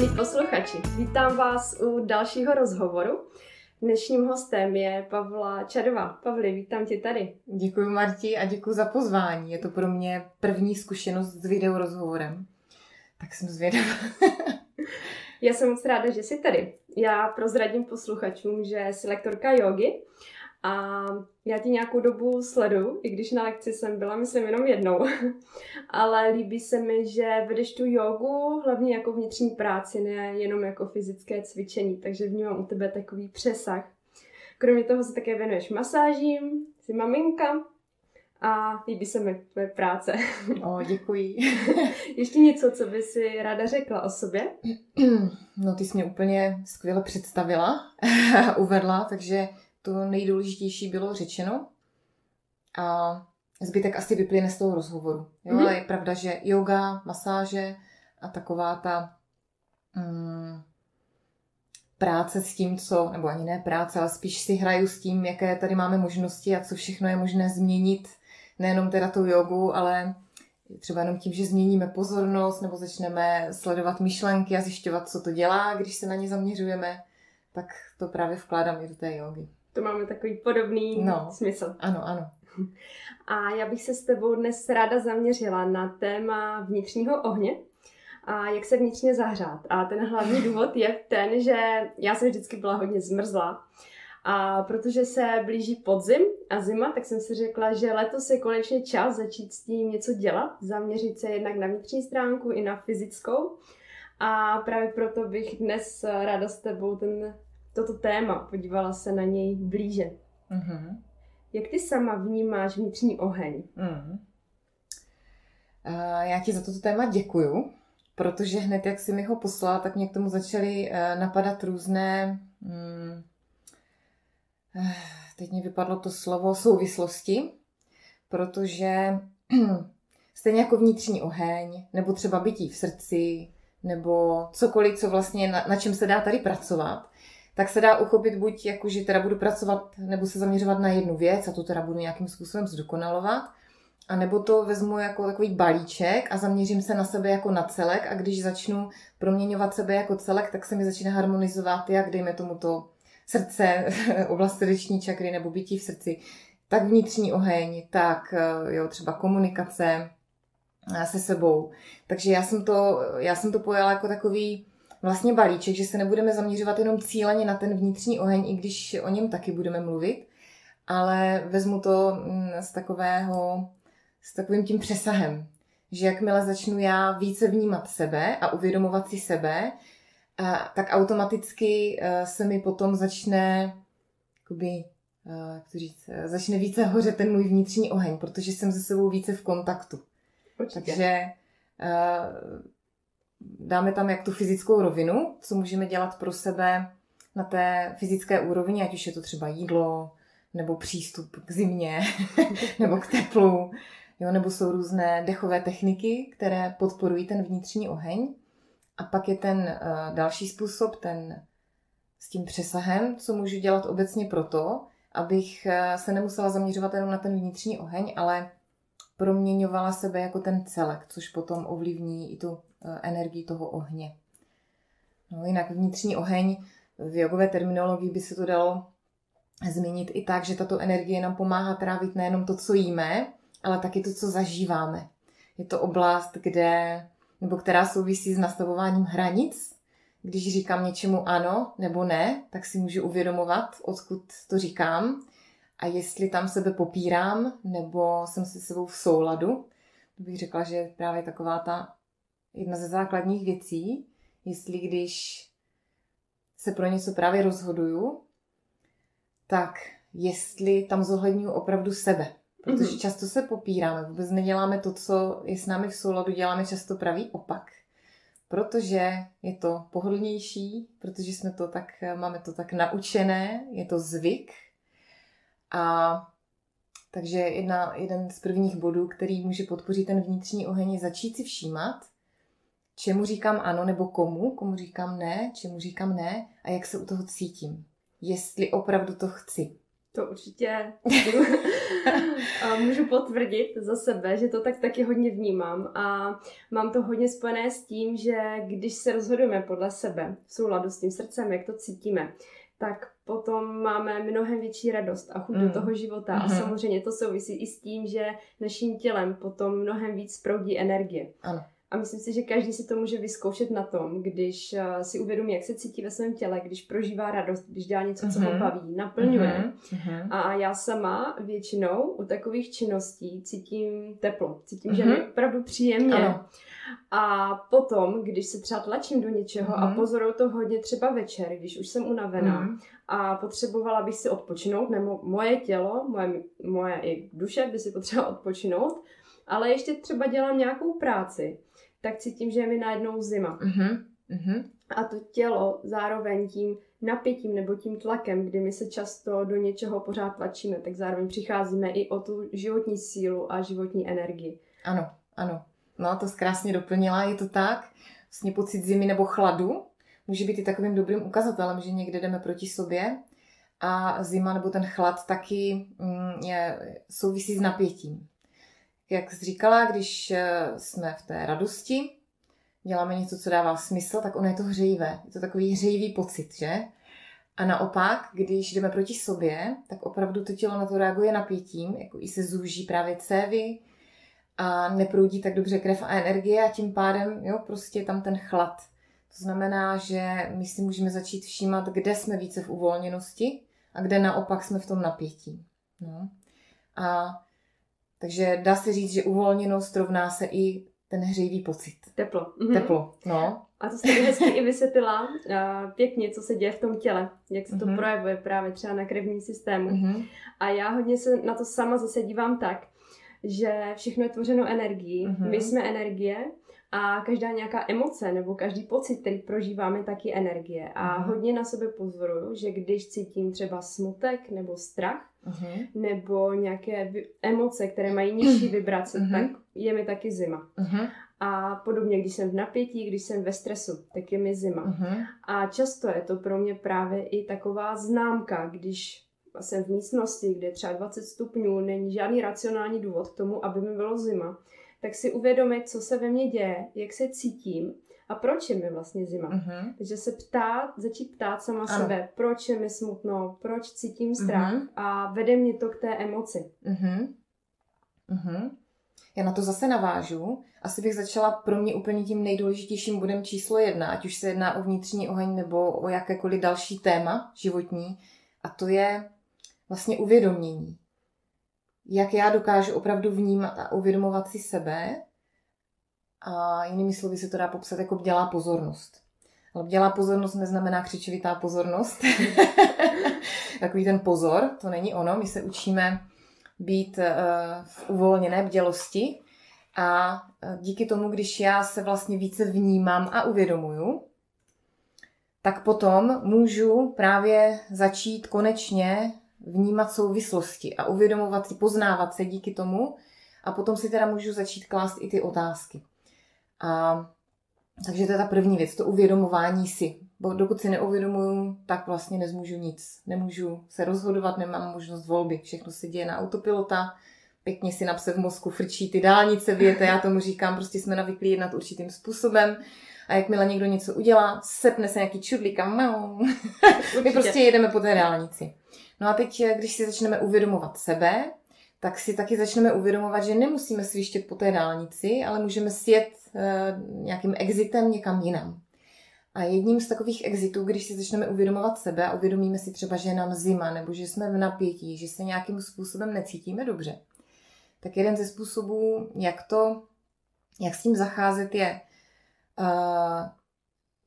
Milí posluchači, vítám vás u dalšího rozhovoru. Dnešním hostem je Pavla Čadová. Pavli, vítám tě tady. Děkuji Marti a děkuji za pozvání. Je to pro mě první zkušenost s videorozhovorem. Tak jsem zvědavá. Já jsem moc ráda, že jsi tady. Já prozradím posluchačům, že jsi lektorka jogy a já ti nějakou dobu sleduju, i když na lekci jsem byla, myslím, jenom jednou. Ale líbí se mi, že vedeš tu jogu hlavně jako vnitřní práci, ne jenom jako fyzické cvičení, takže vnímám u tebe takový přesah. Kromě toho se také věnuješ masážím, jsi maminka a líbí se mi tvoje práce. O, děkuji. Ještě něco, co by si ráda řekla o sobě? No, ty jsi mě úplně skvěle představila, uvedla, takže to nejdůležitější bylo řečeno. A zbytek asi vyplyne z toho rozhovoru. Jo, mm-hmm. ale je pravda, že yoga, masáže a taková ta mm, práce s tím, co, nebo ani ne práce, ale spíš si hraju s tím, jaké tady máme možnosti a co všechno je možné změnit, nejenom teda tou jogu, ale třeba jenom tím, že změníme pozornost nebo začneme sledovat myšlenky a zjišťovat, co to dělá, když se na ně zaměřujeme, tak to právě vkládám i do té jogy. To máme takový podobný no, smysl. Ano, ano. A já bych se s tebou dnes ráda zaměřila na téma vnitřního ohně a jak se vnitřně zahřát. A ten hlavní důvod je ten, že já jsem vždycky byla hodně zmrzlá. A protože se blíží podzim a zima, tak jsem si řekla, že letos je konečně čas začít s tím něco dělat, zaměřit se jednak na vnitřní stránku i na fyzickou. A právě proto bych dnes ráda s tebou ten toto téma, podívala se na něj blíže. Mm-hmm. Jak ty sama vnímáš vnitřní oheň? Mm. Uh, já ti za toto téma děkuju, protože hned jak jsi mi ho poslala, tak mě k tomu začaly uh, napadat různé, um, uh, teď mi vypadlo to slovo, souvislosti, protože stejně jako vnitřní oheň, nebo třeba bytí v srdci, nebo cokoliv, co vlastně na, na čem se dá tady pracovat, tak se dá uchopit buď jako, že teda budu pracovat nebo se zaměřovat na jednu věc a to teda budu nějakým způsobem zdokonalovat, a nebo to vezmu jako takový balíček a zaměřím se na sebe jako na celek a když začnu proměňovat sebe jako celek, tak se mi začíná harmonizovat jak, dejme tomu to srdce, oblast srdeční čakry nebo bytí v srdci, tak vnitřní oheň, tak eh, jo, třeba komunikace eh, se sebou. Takže já jsem to, já jsem to pojala jako takový vlastně balíček, že se nebudeme zaměřovat jenom cíleně na ten vnitřní oheň, i když o něm taky budeme mluvit, ale vezmu to mm, z takového, s takovým tím přesahem, že jakmile začnu já více vnímat sebe a uvědomovat si sebe, tak automaticky e, se mi potom začne, jakoby, e, jak to říct, e, začne více hořet ten můj vnitřní oheň, protože jsem se sebou více v kontaktu. Určitě. Takže dáme tam jak tu fyzickou rovinu, co můžeme dělat pro sebe na té fyzické úrovni, ať už je to třeba jídlo, nebo přístup k zimě, nebo k teplu, jo, nebo jsou různé dechové techniky, které podporují ten vnitřní oheň. A pak je ten uh, další způsob, ten s tím přesahem, co můžu dělat obecně proto, abych uh, se nemusela zaměřovat jenom na ten vnitřní oheň, ale proměňovala sebe jako ten celek, což potom ovlivní i tu Eh, energii toho ohně. No, jinak vnitřní oheň v jogové terminologii by se to dalo změnit i tak, že tato energie nám pomáhá trávit nejenom to, co jíme, ale taky to, co zažíváme. Je to oblast, kde, nebo která souvisí s nastavováním hranic. Když říkám něčemu ano nebo ne, tak si můžu uvědomovat, odkud to říkám a jestli tam sebe popírám nebo jsem se sebou v souladu. To bych řekla, že právě taková ta jedna ze základních věcí, jestli když se pro něco právě rozhoduju, tak jestli tam zohledňuji opravdu sebe. Protože mm-hmm. často se popíráme, vůbec neděláme to, co je s námi v souladu, děláme často pravý opak. Protože je to pohodlnější, protože jsme to tak, máme to tak naučené, je to zvyk. A takže jedna, jeden z prvních bodů, který může podpořit ten vnitřní oheň, je začít si všímat, čemu říkám ano nebo komu, komu říkám ne, čemu říkám ne a jak se u toho cítím. Jestli opravdu to chci. To určitě a můžu potvrdit za sebe, že to tak taky hodně vnímám a mám to hodně spojené s tím, že když se rozhodujeme podle sebe, v souladu s tím srdcem, jak to cítíme, tak potom máme mnohem větší radost a chuť mm. do toho života. Mm. A mhm. samozřejmě to souvisí i s tím, že naším tělem potom mnohem víc proudí energie. Ano. A myslím si, že každý si to může vyzkoušet na tom, když uh, si uvědomí, jak se cítí ve svém těle, když prožívá radost, když dělá něco, co ho mhm. baví, naplňuje. Uh-huh. A já sama většinou u takových činností cítím teplo, cítím, uh-huh. že mi opravdu příjemně. Ano. A potom, když se třeba tlačím do něčeho uh-huh. a pozoruju to hodně třeba večer, když už jsem unavená uh-huh. a potřebovala bych si odpočinout, nebo moje tělo, moje, moje i duše by si potřebovala odpočinout, ale ještě třeba dělám nějakou práci, tak cítím, že je mi najednou zima. Uh-huh. Uh-huh. A to tělo zároveň tím napětím nebo tím tlakem, kdy my se často do něčeho pořád tlačíme, tak zároveň přicházíme i o tu životní sílu a životní energii. Ano, ano. No, to krásně doplnila, je to tak. Vlastně pocit zimy nebo chladu může být i takovým dobrým ukazatelem, že někde jdeme proti sobě a zima nebo ten chlad taky mm, je, souvisí s napětím jak jsi říkala, když eh, jsme v té radosti, děláme něco, co dává smysl, tak ono je to hřejivé. Je to takový hřejivý pocit, že? A naopak, když jdeme proti sobě, tak opravdu to tělo na to reaguje napětím, jako i se zúží právě cévy a neproudí tak dobře krev a energie a tím pádem, jo, prostě je tam ten chlad. To znamená, že my si můžeme začít všímat, kde jsme více v uvolněnosti a kde naopak jsme v tom napětí. No. A takže dá se říct, že uvolněnost rovná se i ten hřejivý pocit. Teplo. Mhm. Teplo, no. A to jste hezky i vysvětlila uh, pěkně, co se děje v tom těle, jak se to mm-hmm. projevuje právě třeba na krevním systému. Mm-hmm. A já hodně se na to sama zase dívám tak, že všechno je tvořeno energií, mm-hmm. my jsme energie a každá nějaká emoce nebo každý pocit, který prožíváme, tak je energie. A mm-hmm. hodně na sebe pozoruju, že když cítím třeba smutek nebo strach, uh-huh. nebo nějaké emoce, které mají nižší vibrace, uh-huh. tak je mi taky zima. Uh-huh. A podobně, když jsem v napětí, když jsem ve stresu, tak je mi zima. Uh-huh. A často je to pro mě právě i taková známka, když jsem v místnosti, kde třeba 20 stupňů, není žádný racionální důvod k tomu, aby mi bylo zima, tak si uvědomit, co se ve mně děje, jak se cítím a proč je mi vlastně zima. Uh-huh. Takže se ptát, začít ptát sama ano. sebe, proč je mi smutno, proč cítím strach uh-huh. a vede mě to k té emoci. Uh-huh. Uh-huh. Já na to zase navážu. Asi bych začala pro mě úplně tím nejdůležitějším bodem číslo jedna, ať už se jedná o vnitřní oheň nebo o jakékoliv další téma životní. A to je vlastně uvědomění. Jak já dokážu opravdu vnímat a uvědomovat si sebe a jinými slovy se to dá popsat jako bdělá pozornost. Ale bdělá pozornost neznamená křičovitá pozornost. Takový ten pozor, to není ono. My se učíme být eh, v uvolněné bdělosti a eh, díky tomu, když já se vlastně více vnímám a uvědomuju, tak potom můžu právě začít konečně vnímat souvislosti a uvědomovat si, poznávat se díky tomu a potom si teda můžu začít klást i ty otázky. A takže to je ta první věc, to uvědomování si. Bo dokud si neuvědomuju, tak vlastně nezmůžu nic. Nemůžu se rozhodovat, nemám možnost volby. Všechno se děje na autopilota, pěkně si napse v mozku frčí ty dálnice, věte, já tomu říkám, prostě jsme navyklí jednat určitým způsobem. A jakmile někdo něco udělá, sepne se nějaký čudlík a my prostě jedeme po té dálnici. No a teď, když si začneme uvědomovat sebe, tak si taky začneme uvědomovat, že nemusíme svištět po té dálnici, ale můžeme sjet e, nějakým exitem někam jinam. A jedním z takových exitů, když si začneme uvědomovat sebe a uvědomíme si třeba, že je nám zima nebo že jsme v napětí, že se nějakým způsobem necítíme dobře, tak jeden ze způsobů, jak to, jak s tím zacházet, je uh,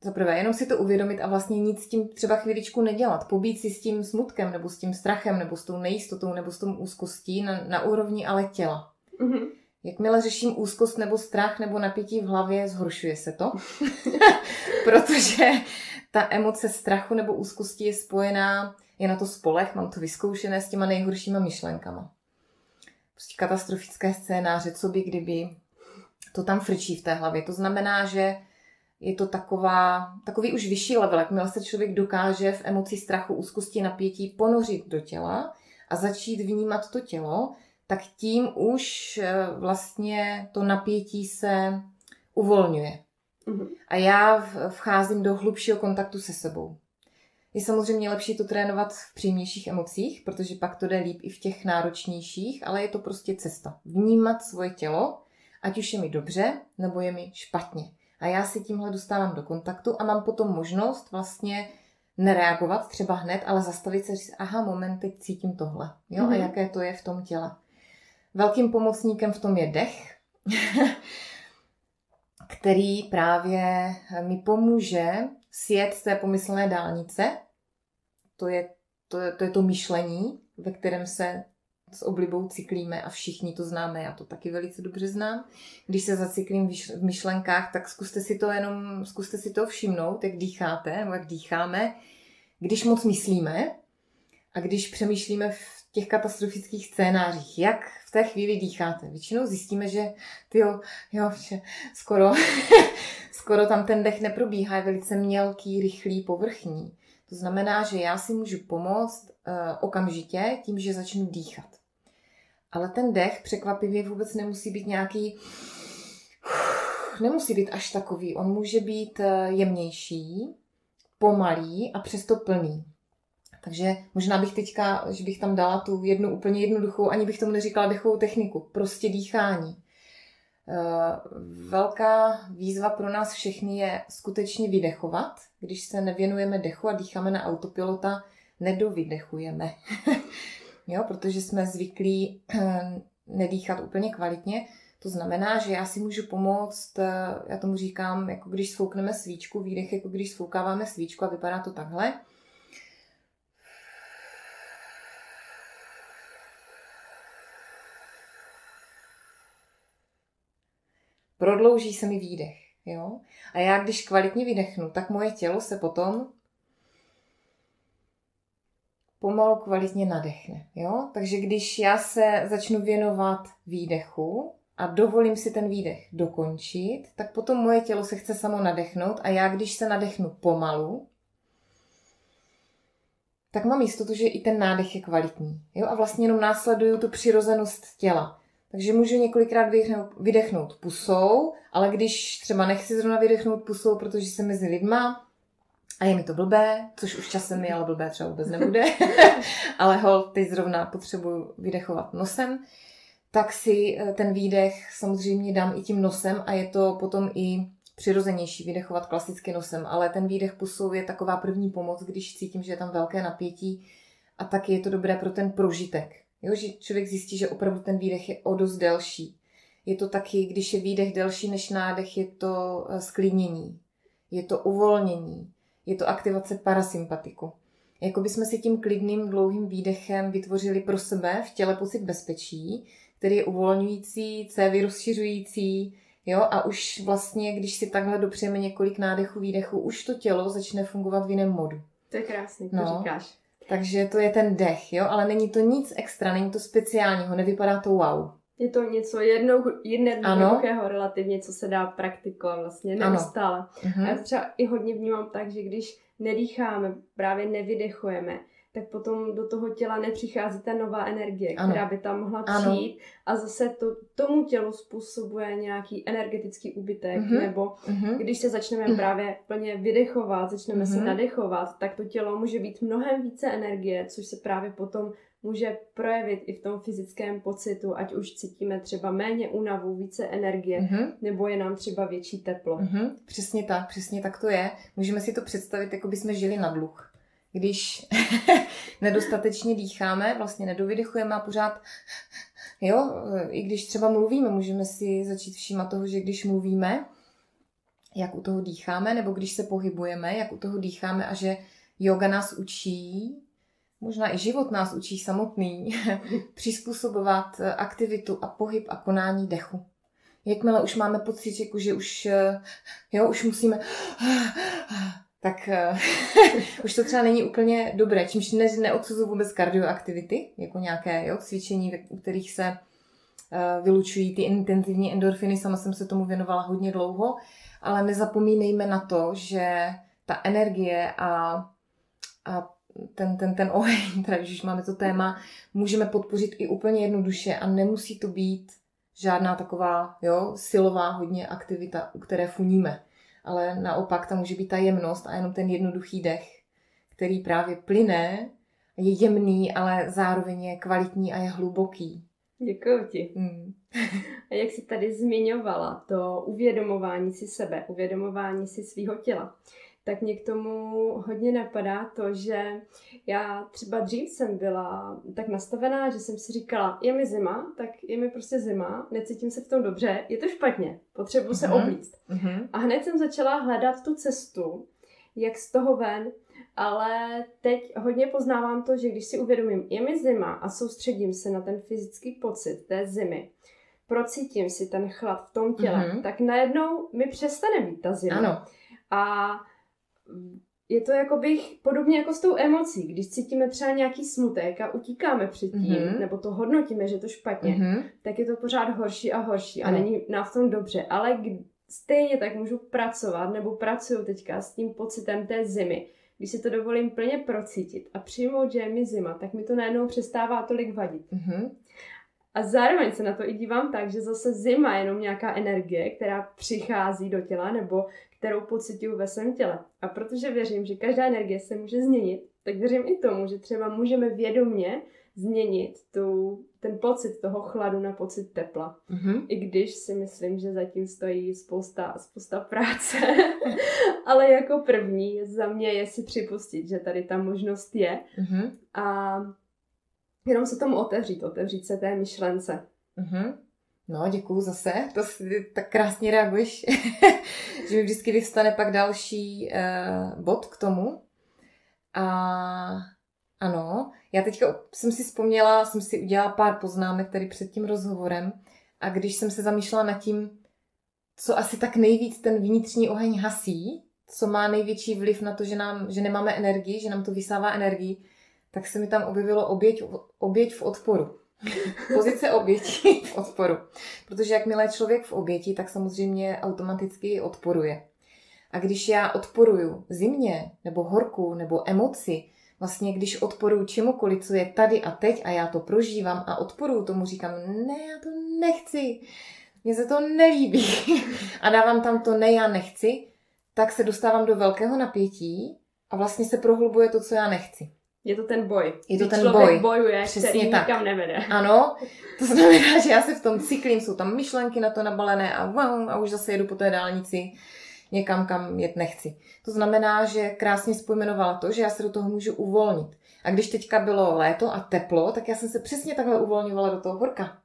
za prvé, jenom si to uvědomit a vlastně nic s tím třeba chvíličku nedělat. Pobít si s tím smutkem, nebo s tím strachem, nebo s tou nejistotou, nebo s tou úzkostí na, na úrovni ale těla. Mm-hmm. Jakmile řeším úzkost nebo strach nebo napětí v hlavě, zhoršuje se to. Protože ta emoce strachu nebo úzkosti je spojená, je na to spolech, mám to vyzkoušené s těma nejhoršíma myšlenkama. Prostě katastrofické scénáře, co by kdyby, to tam frčí v té hlavě. To znamená, že je to taková, takový už vyšší level, jakmile se člověk dokáže v emoci strachu, úzkosti, napětí ponořit do těla a začít vnímat to tělo, tak tím už eh, vlastně to napětí se uvolňuje. Mhm. A já vcházím do hlubšího kontaktu se sebou. Je samozřejmě lepší to trénovat v příjemnějších emocích, protože pak to jde líp i v těch náročnějších, ale je to prostě cesta. Vnímat svoje tělo, ať už je mi dobře, nebo je mi špatně. A já si tímhle dostávám do kontaktu a mám potom možnost vlastně nereagovat třeba hned, ale zastavit se říct, aha, moment, teď cítím tohle. Jo? Mhm. A jaké to je v tom těle. Velkým pomocníkem v tom je dech, který právě mi pomůže sjet z té pomyslné dálnice. To je to, je, to je to myšlení, ve kterém se s oblibou cyklíme a všichni to známe, já to taky velice dobře znám. Když se zacyklím v myš- v myšlenkách, tak zkuste si to jenom, zkuste si to všimnout, jak dýcháte, nebo jak dýcháme, když moc myslíme a když přemýšlíme v těch katastrofických scénářích, jak v té chvíli dýcháte. Většinou zjistíme, že tyjo, jo, že skoro, skoro tam ten dech neprobíhá, je velice mělký, rychlý, povrchní. To znamená, že já si můžu pomoct uh, okamžitě tím, že začnu dýchat. Ale ten dech překvapivě vůbec nemusí být nějaký, nemusí být až takový. On může být eh, jemnější, pomalý a přesto plný. Takže možná bych teďka, že bych tam dala tu jednu úplně jednoduchou, ani bych tomu neříkala dechovou techniku, prostě dýchání. Eh, Velká výzva pro nás všechny je skutečně vydechovat. Když se nevěnujeme dechu a dýcháme na autopilota, nedovydechujeme. jo, protože jsme zvyklí eh, nedýchat úplně kvalitně. To znamená, že já si můžu pomoct, eh, já tomu říkám, jako když sfoukneme svíčku, výdech, jako když sfoukáváme svíčku a vypadá to takhle. Prodlouží se mi výdech. Jo? A já, když kvalitně vydechnu, tak moje tělo se potom pomalu kvalitně nadechne. Jo? Takže když já se začnu věnovat výdechu a dovolím si ten výdech dokončit, tak potom moje tělo se chce samo nadechnout a já, když se nadechnu pomalu, tak mám jistotu, že i ten nádech je kvalitní. Jo? A vlastně jenom následuju tu přirozenost těla. Takže můžu několikrát vydechnout, pusou, ale když třeba nechci zrovna vydechnout pusou, protože jsem mezi lidma a je mi to blbé, což už časem mi ale blbé třeba vůbec nebude, ale hol, teď zrovna potřebuju vydechovat nosem, tak si eh, ten výdech samozřejmě dám i tím nosem a je to potom i přirozenější vydechovat klasicky nosem, ale ten výdech pusou je taková první pomoc, když cítím, že je tam velké napětí. A taky je to dobré pro ten prožitek. Jo, že člověk zjistí, že opravdu ten výdech je o dost delší. Je to taky, když je výdech delší než nádech, je to eh, sklidnění, je to uvolnění, je to aktivace parasympatiku. Jako by jsme si tím klidným, dlouhým výdechem vytvořili pro sebe v těle pocit bezpečí, který je uvolňující, cévy rozšiřující, jo, a už vlastně, když si takhle dopřejeme několik nádechů, výdechů, už to tělo začne fungovat v jiném modu. To je krásný, to No. říkáš. Takže to je ten dech, jo, ale není to nic extra, není to speciálního, nevypadá to wow. Je to něco jednou, Ano. jednoduchého relativně, co se dá praktikovat vlastně Ano. neustále. A já Mhm. to třeba i hodně vnímám tak, že když nedýcháme, právě nevydechujeme, tak potom do toho těla nepřichází ta nová energie, Ano. která by tam mohla Ano. přijít a zase to, tomu tělu způsobuje nějaký energetický úbytek, Mhm. nebo Mhm. když se začneme právě plně vydechovat, začneme se Mhm. nadechovat, tak to tělo může být mnohem více energie, což se právě potom může projevit i v tom fyzickém pocitu, ať už cítíme třeba méně únavu, více energie, Mhm. nebo je nám třeba větší teplo. Mhm, přesně tak, přesně tak to je. Můžeme si to představit, jako by jsme žili na dluh. Když nedostatečně dýcháme, vlastně nedovydechujeme a pořád, jo, i když třeba mluvíme, můžeme si začít všímat toho, že když mluvíme, jak u toho dýcháme, nebo když se pohybujeme, jak u toho dýcháme a že yoga nás učí, možná i život nás učí samotný, přizpůsobovat aktivitu a pohyb a konání dechu. Jakmile už máme pocit, že už, eh, jo, už musíme, tak eh, už to třeba není úplně dobré, čímž ne, neodsuzuju vůbec kardioaktivity, jako nějaké jo, cvičení, u kterých se eh, vylučují ty intenzivní endorfiny, sama jsem se tomu věnovala hodně dlouho, ale nezapomínejme na to, že ta energie a, a ten, ten, ten oheň, teda když máme to téma, můžeme podpořit i úplně jednoduše a nemusí to být žádná taková jo, silová hodně aktivita, u které funíme. Ale naopak tam může být ta jemnost a jenom ten jednoduchý dech, který právě plyne, je jemný, ale zároveň je kvalitní a je hluboký. Děkuji ti. Mm. A jak jsi tady zmiňovala, to uvědomování si sebe, uvědomování si svého těla, tak mě k tomu hodně napadá to, že já třeba dřív jsem byla tak nastavená, že jsem si říkala, je mi zima, tak je mi prostě zima, necítím se v tom dobře, je to špatně, potřebuji se mhm. oblíct. Uh-huh. A hned jsem začala hledat tu cestu, jak z toho ven, ale teď hodně poznávám to, že když si uvědomím, je mi zima a soustředím se na ten fyzický pocit té zimy, procítím si ten chlad v tom těle, uh-huh. tak najednou mi přestane být ta zima. Ano. A je to jako bych podobně jako s tou emocí, když cítíme třeba nějaký smutek a utíkáme před tím, mm-hmm. nebo to hodnotíme, že to špatně, mm-hmm. tak je to pořád horší a horší a mm. není nám v tom dobře. Ale stejně tak můžu pracovat, nebo pracuju teďka s tím pocitem té zimy. Když si to dovolím plně procítit a přijmout, že je mi zima, tak mi to najednou přestává tolik vadit. Mm-hmm. A zároveň se na to i dívám tak, že zase zima je jenom nějaká energie, která přichází do těla nebo kterou pocituju ve svém těle. A protože věřím, že každá energie se může změnit, tak věřím i tomu, že třeba můžeme vědomně změnit tu, ten pocit toho chladu na pocit tepla. Mm-hmm. I když si myslím, že zatím stojí spousta, spousta práce. Ale jako první za mě je si připustit, že tady ta možnost je. Mm-hmm. A jenom se tomu otevřít, otevřít se té myšlence. Mm-hmm. No, děkuju zase, to si tak krásně reaguješ, že mi vždycky vyvstane pak další uh, bod k tomu. A ano, já teďka jsem si vzpomněla, jsem si udělala pár poznámek tady před tím rozhovorem a když jsem se zamýšlela nad tím, co asi tak nejvíc ten vnitřní oheň hasí, co má největší vliv na to, že, nám, že nemáme energii, že nám to vysává energii, tak se mi tam objevilo oběť, oběť v odporu. Pozice oběti odporu. Protože jakmile je člověk v oběti, tak samozřejmě automaticky odporuje. A když já odporuju zimě, nebo horku, nebo emoci, vlastně když odporuju čemukoliv, co je tady a teď a já to prožívám a odporuju tomu, říkám, ne, já to nechci, mně se to nelíbí a dávám tam to ne, já nechci, tak se dostávám do velkého napětí a vlastně se prohlubuje to, co já nechci. Je to ten boj. Je to ten člověk boj. bojuje, Přesně který tak. nikam nevede. Ano, to znamená, že já se v tom cyklím, jsou tam myšlenky na to nabalené a, wow, a už zase jedu po té dálnici někam, kam jet nechci. To znamená, že krásně spojmenovala to, že já se do toho můžu uvolnit. A když teďka bylo léto a teplo, tak já jsem se přesně takhle uvolňovala do toho horka.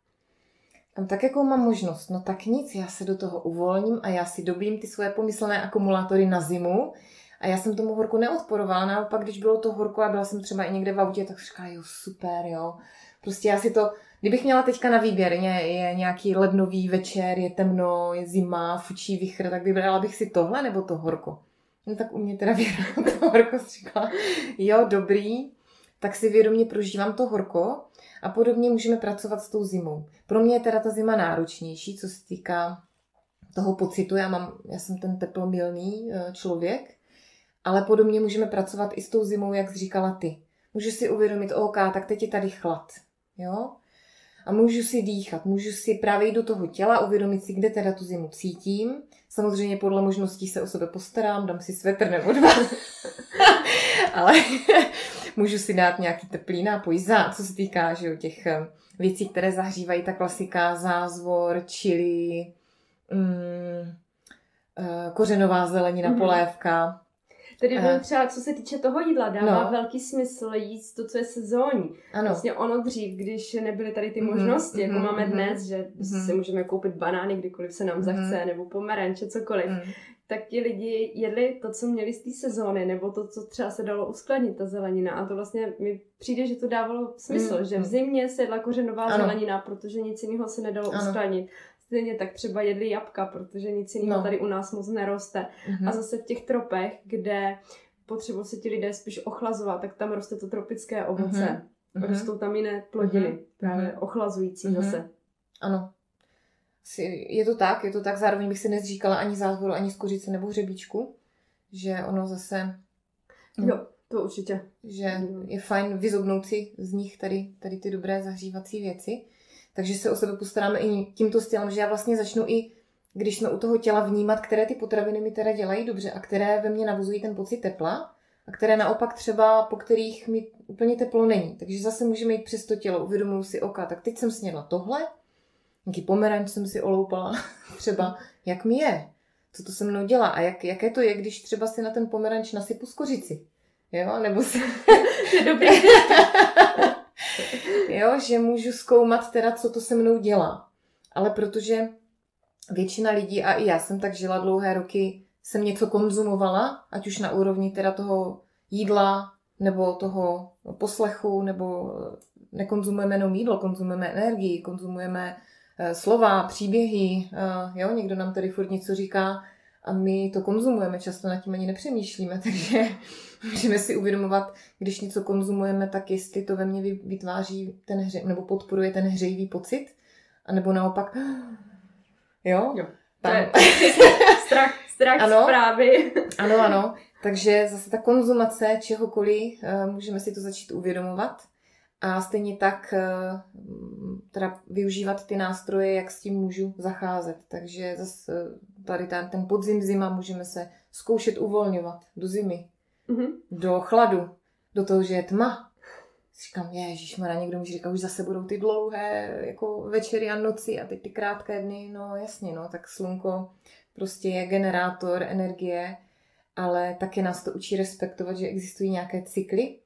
Tam tak jakou mám možnost? No tak nic, já se do toho uvolním a já si dobím ty svoje pomyslné akumulátory na zimu a já jsem tomu horku neodporovala, naopak, když bylo to horko a byla jsem třeba i někde v autě, tak říkala, jo, super, jo. Prostě já si to, kdybych měla teďka na výběr, je, nějaký lednový večer, je temno, je zima, fučí vichr, tak vybrala bych si tohle nebo to horko. No tak u mě teda vědomně to horko říkala, jo, dobrý, tak si vědomě prožívám to horko a podobně můžeme pracovat s tou zimou. Pro mě je teda ta zima náročnější, co se týká toho pocitu. Já, mám, já jsem ten teplomilný eh, člověk, ale podobně můžeme pracovat i s tou zimou, jak jsi říkala ty. Můžu si uvědomit, OK, tak teď je tady chlad. Jo? A můžu si dýchat, můžu si právě jít do toho těla, uvědomit si, kde teda tu zimu cítím. Samozřejmě podle možností se o sebe postarám, dám si svetr nebo dva. Ale můžu si dát nějaký teplý nápoj, za, co se týká že jo, těch eh, věcí, které zahřívají, ta klasika, zázvor, čili, mm, eh, kořenová zelenina, mm-hmm. polévka. Tedy uh, třeba, co se týče toho jídla, dává no. velký smysl jíst to, co je sezónní. Ano. Vlastně ono dřív, když nebyly tady ty mm-hmm, možnosti, mm-hmm, jako máme mm-hmm, dnes, že mm-hmm. si můžeme koupit banány, kdykoliv se nám mm-hmm. zachce, nebo pomeranče, cokoliv, mm-hmm. tak ti lidi jedli to, co měli z té sezóny, nebo to, co třeba se dalo uskladnit, ta zelenina. A to vlastně mi přijde, že to dávalo smysl, mm-hmm. že v zimě se jedla kořenová ano. zelenina, protože nic jiného se nedalo ano. uskladnit. Stejně tak třeba jedli jabka, protože nic jiného no. tady u nás moc neroste. Mm-hmm. A zase v těch tropech, kde potřebují se ti lidé spíš ochlazovat, tak tam roste to tropické ovoce. Mm-hmm. Rostou tam jiné plodiny, mm-hmm. právě ochlazující mm-hmm. zase. Ano. Je to tak, je to tak. Zároveň bych si nezříkala ani zázvoru, ani z kořice nebo hřebíčku, že ono zase... No. Jo, To určitě. Že je fajn vyzobnout si z nich tady, tady ty dobré zahřívací věci. Takže se o sebe postaráme i tímto stylem, že já vlastně začnu i, když jsme u toho těla vnímat, které ty potraviny mi teda dělají dobře a které ve mně navozují ten pocit tepla a které naopak třeba, po kterých mi úplně teplo není. Takže zase můžeme jít přes to tělo, uvědomuji si oka, tak teď jsem snědla tohle, nějaký pomeranč jsem si oloupala, třeba jak mi je, co to se mnou dělá a jak, jaké to je, když třeba si na ten pomeranč nasypu skořici. Jo, nebo si... Dobrý. jo, že můžu zkoumat teda, co to se mnou dělá. Ale protože většina lidí, a i já jsem tak žila dlouhé roky, jsem něco konzumovala, ať už na úrovni teda toho jídla, nebo toho poslechu, nebo nekonzumujeme jenom jídlo, konzumujeme energii, konzumujeme eh, slova, příběhy, eh, jo, někdo nám tady furt něco říká a my to konzumujeme, často nad tím ani nepřemýšlíme, takže můžeme si uvědomovat, když něco konzumujeme, tak jestli to ve mně vytváří ten hře, nebo podporuje ten hřejivý pocit, anebo naopak, jo, jo. Tam. To je strach, strach ano, zprávy. ano, ano. Takže zase ta konzumace čehokoliv, eh, můžeme si to začít uvědomovat. A stejně tak eh, teda využívat ty nástroje, jak s tím můžu zacházet. Takže zase eh, tady ten, ten podzim, zima můžeme se zkoušet uvolňovat do zimy, mm-hmm. do chladu, do toho, že je tma. Říkám, na někdo může říkat, už zase budou ty dlouhé jako večery a noci a teď ty krátké dny. No jasně, no, tak slunko prostě je generátor energie, ale taky nás to učí respektovat, že existují nějaké cykly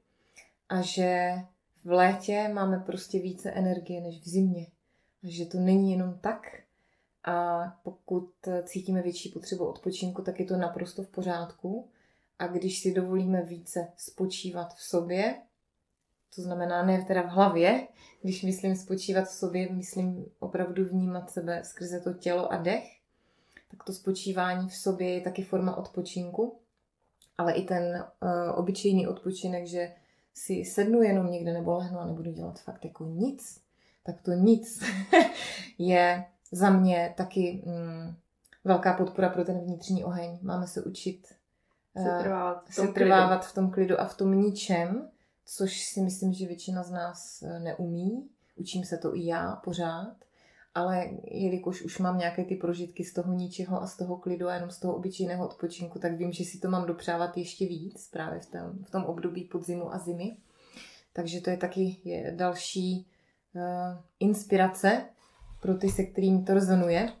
a že v létě máme prostě více energie než v zimě. A že to není jenom tak. A pokud cítíme větší potřebu odpočinku, tak je to naprosto v pořádku. A když si dovolíme více spočívat v sobě, to znamená ne teda v hlavě, když myslím spočívat v sobě, myslím opravdu vnímat sebe skrze to tělo a dech, tak to spočívání v sobě je taky forma odpočinku, ale i ten uh, obyčejný odpočinek, že si sednu jenom někde nebo lehnu a nebudu dělat fakt jako nic, tak to nic je za mě taky mm, velká podpora pro ten vnitřní oheň. Máme se učit uh, se trvávat, v tom, v tom klidu a v tom ničem, což si myslím, že většina z nás eh, neumí. Učím se to i já pořád ale jelikož už mám nějaké ty prožitky z toho ničeho a z toho klidu a jenom z toho obyčejného odpočinku, tak vím, že si to mám dopřávat ještě víc právě v tom, v tom období podzimu a zimy. Takže to je taky je další uh, inspirace pro ty, se kterým to rezonuje.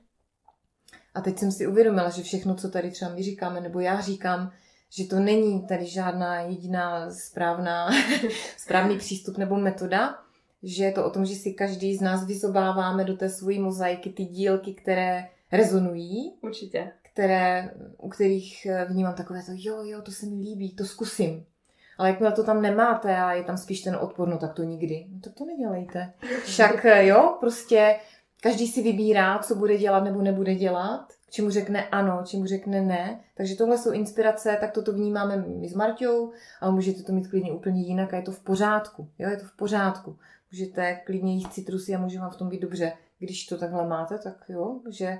A teď jsem si uvědomila, že všechno, co tady třeba my říkáme, nebo já říkám, že to není tady žádná jediná správná, správný přístup nebo metoda, že je to o tom, že si každý z nás vyzobáváme do té své mozaiky ty dílky, které rezonují. Určitě. Které, u kterých eh, vnímám takové to, jo, jo, to se mi líbí, to zkusím. Ale jakmile to tam nemáte a je tam spíš ten odpor, no tak to nikdy. No tak to nedělejte. Však eh, jo, prostě každý si vybírá, co bude dělat nebo nebude dělat, čemu řekne ano, čemu řekne ne. Takže tohle jsou inspirace, tak toto vnímáme my s Marťou, ale můžete to mít klidně úplně jinak a je to v pořádku. Jo, je to v pořádku můžete klidně jíst citrusy a může vám v tom být dobře. Když to takhle máte, tak jo, že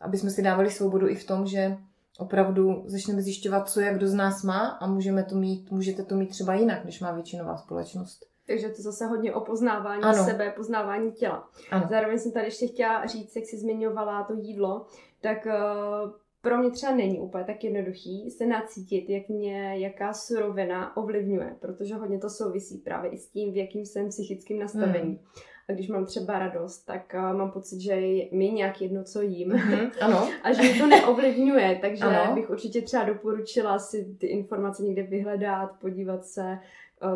aby jsme si dávali svobodu i v tom, že opravdu začneme zjišťovat, co jak kdo z nás má a můžeme to mít, můžete to mít třeba jinak, než má většinová společnost. Takže to zase hodně o poznávání ano. sebe, poznávání těla. Ano. Zároveň jsem tady ještě chtěla říct, jak jsi zmiňovala to jídlo, tak uh, pro mě třeba není úplně tak jednoduchý se nacítit, jak mě jaká surovina ovlivňuje, protože hodně to souvisí právě i s tím, v jakým jsem psychickým nastavení. Mm. A když mám třeba radost, tak uh, mám pocit, že mi nějak jedno, co jím. Mm-hmm, ano. a že mi to neovlivňuje, takže ano. bych určitě třeba doporučila si ty informace někde vyhledat, podívat se,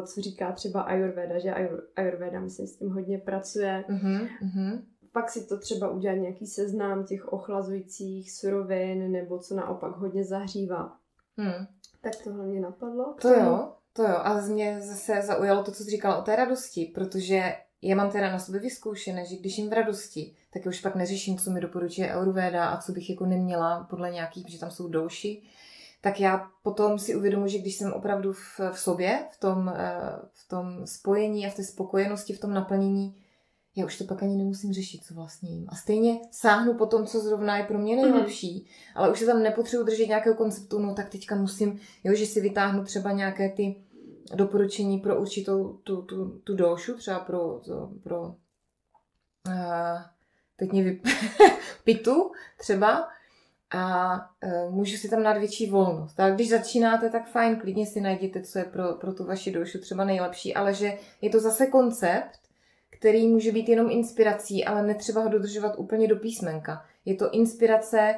co říká třeba Ayurveda, že Ayurveda, myslím, s tím hodně pracuje. Mm-hmm pak si to třeba udělat nějaký seznam těch ochlazujících surovin nebo co naopak hodně zahřívá. Hmm. Tak to hlavně napadlo. To jo, to jo. A mě zase zaujalo to, co jsi říkala o té radosti, protože já mám teda na sobě vyzkoušené, že když jim v radosti, tak já už pak neřeším, co mi doporučuje Ayurveda a co bych jako neměla podle nějakých, že tam jsou douši, tak já potom si uvědomuji, že když jsem opravdu v, v sobě, v tom, eh, v tom spojení a v té spokojenosti, v tom naplnění, já už to pak ani nemusím řešit, co vlastně jim. A stejně sáhnu po tom, co zrovna je pro mě nejlepší, mm-hmm. ale už se tam nepotřebuji držet nějakého konceptu, no tak teďka musím, jo, že si vytáhnu třeba nějaké ty doporučení pro určitou tu, tu, tu došu, třeba pro, to, pro uh, teď mě vyp... pitu třeba, a uh, můžu si tam dát větší volnost. Tak když začínáte, tak fajn, klidně si najděte, co je pro, pro tu vaši dušu třeba nejlepší, ale že je to zase koncept, který může být jenom inspirací, ale netřeba ho dodržovat úplně do písmenka. Je to inspirace,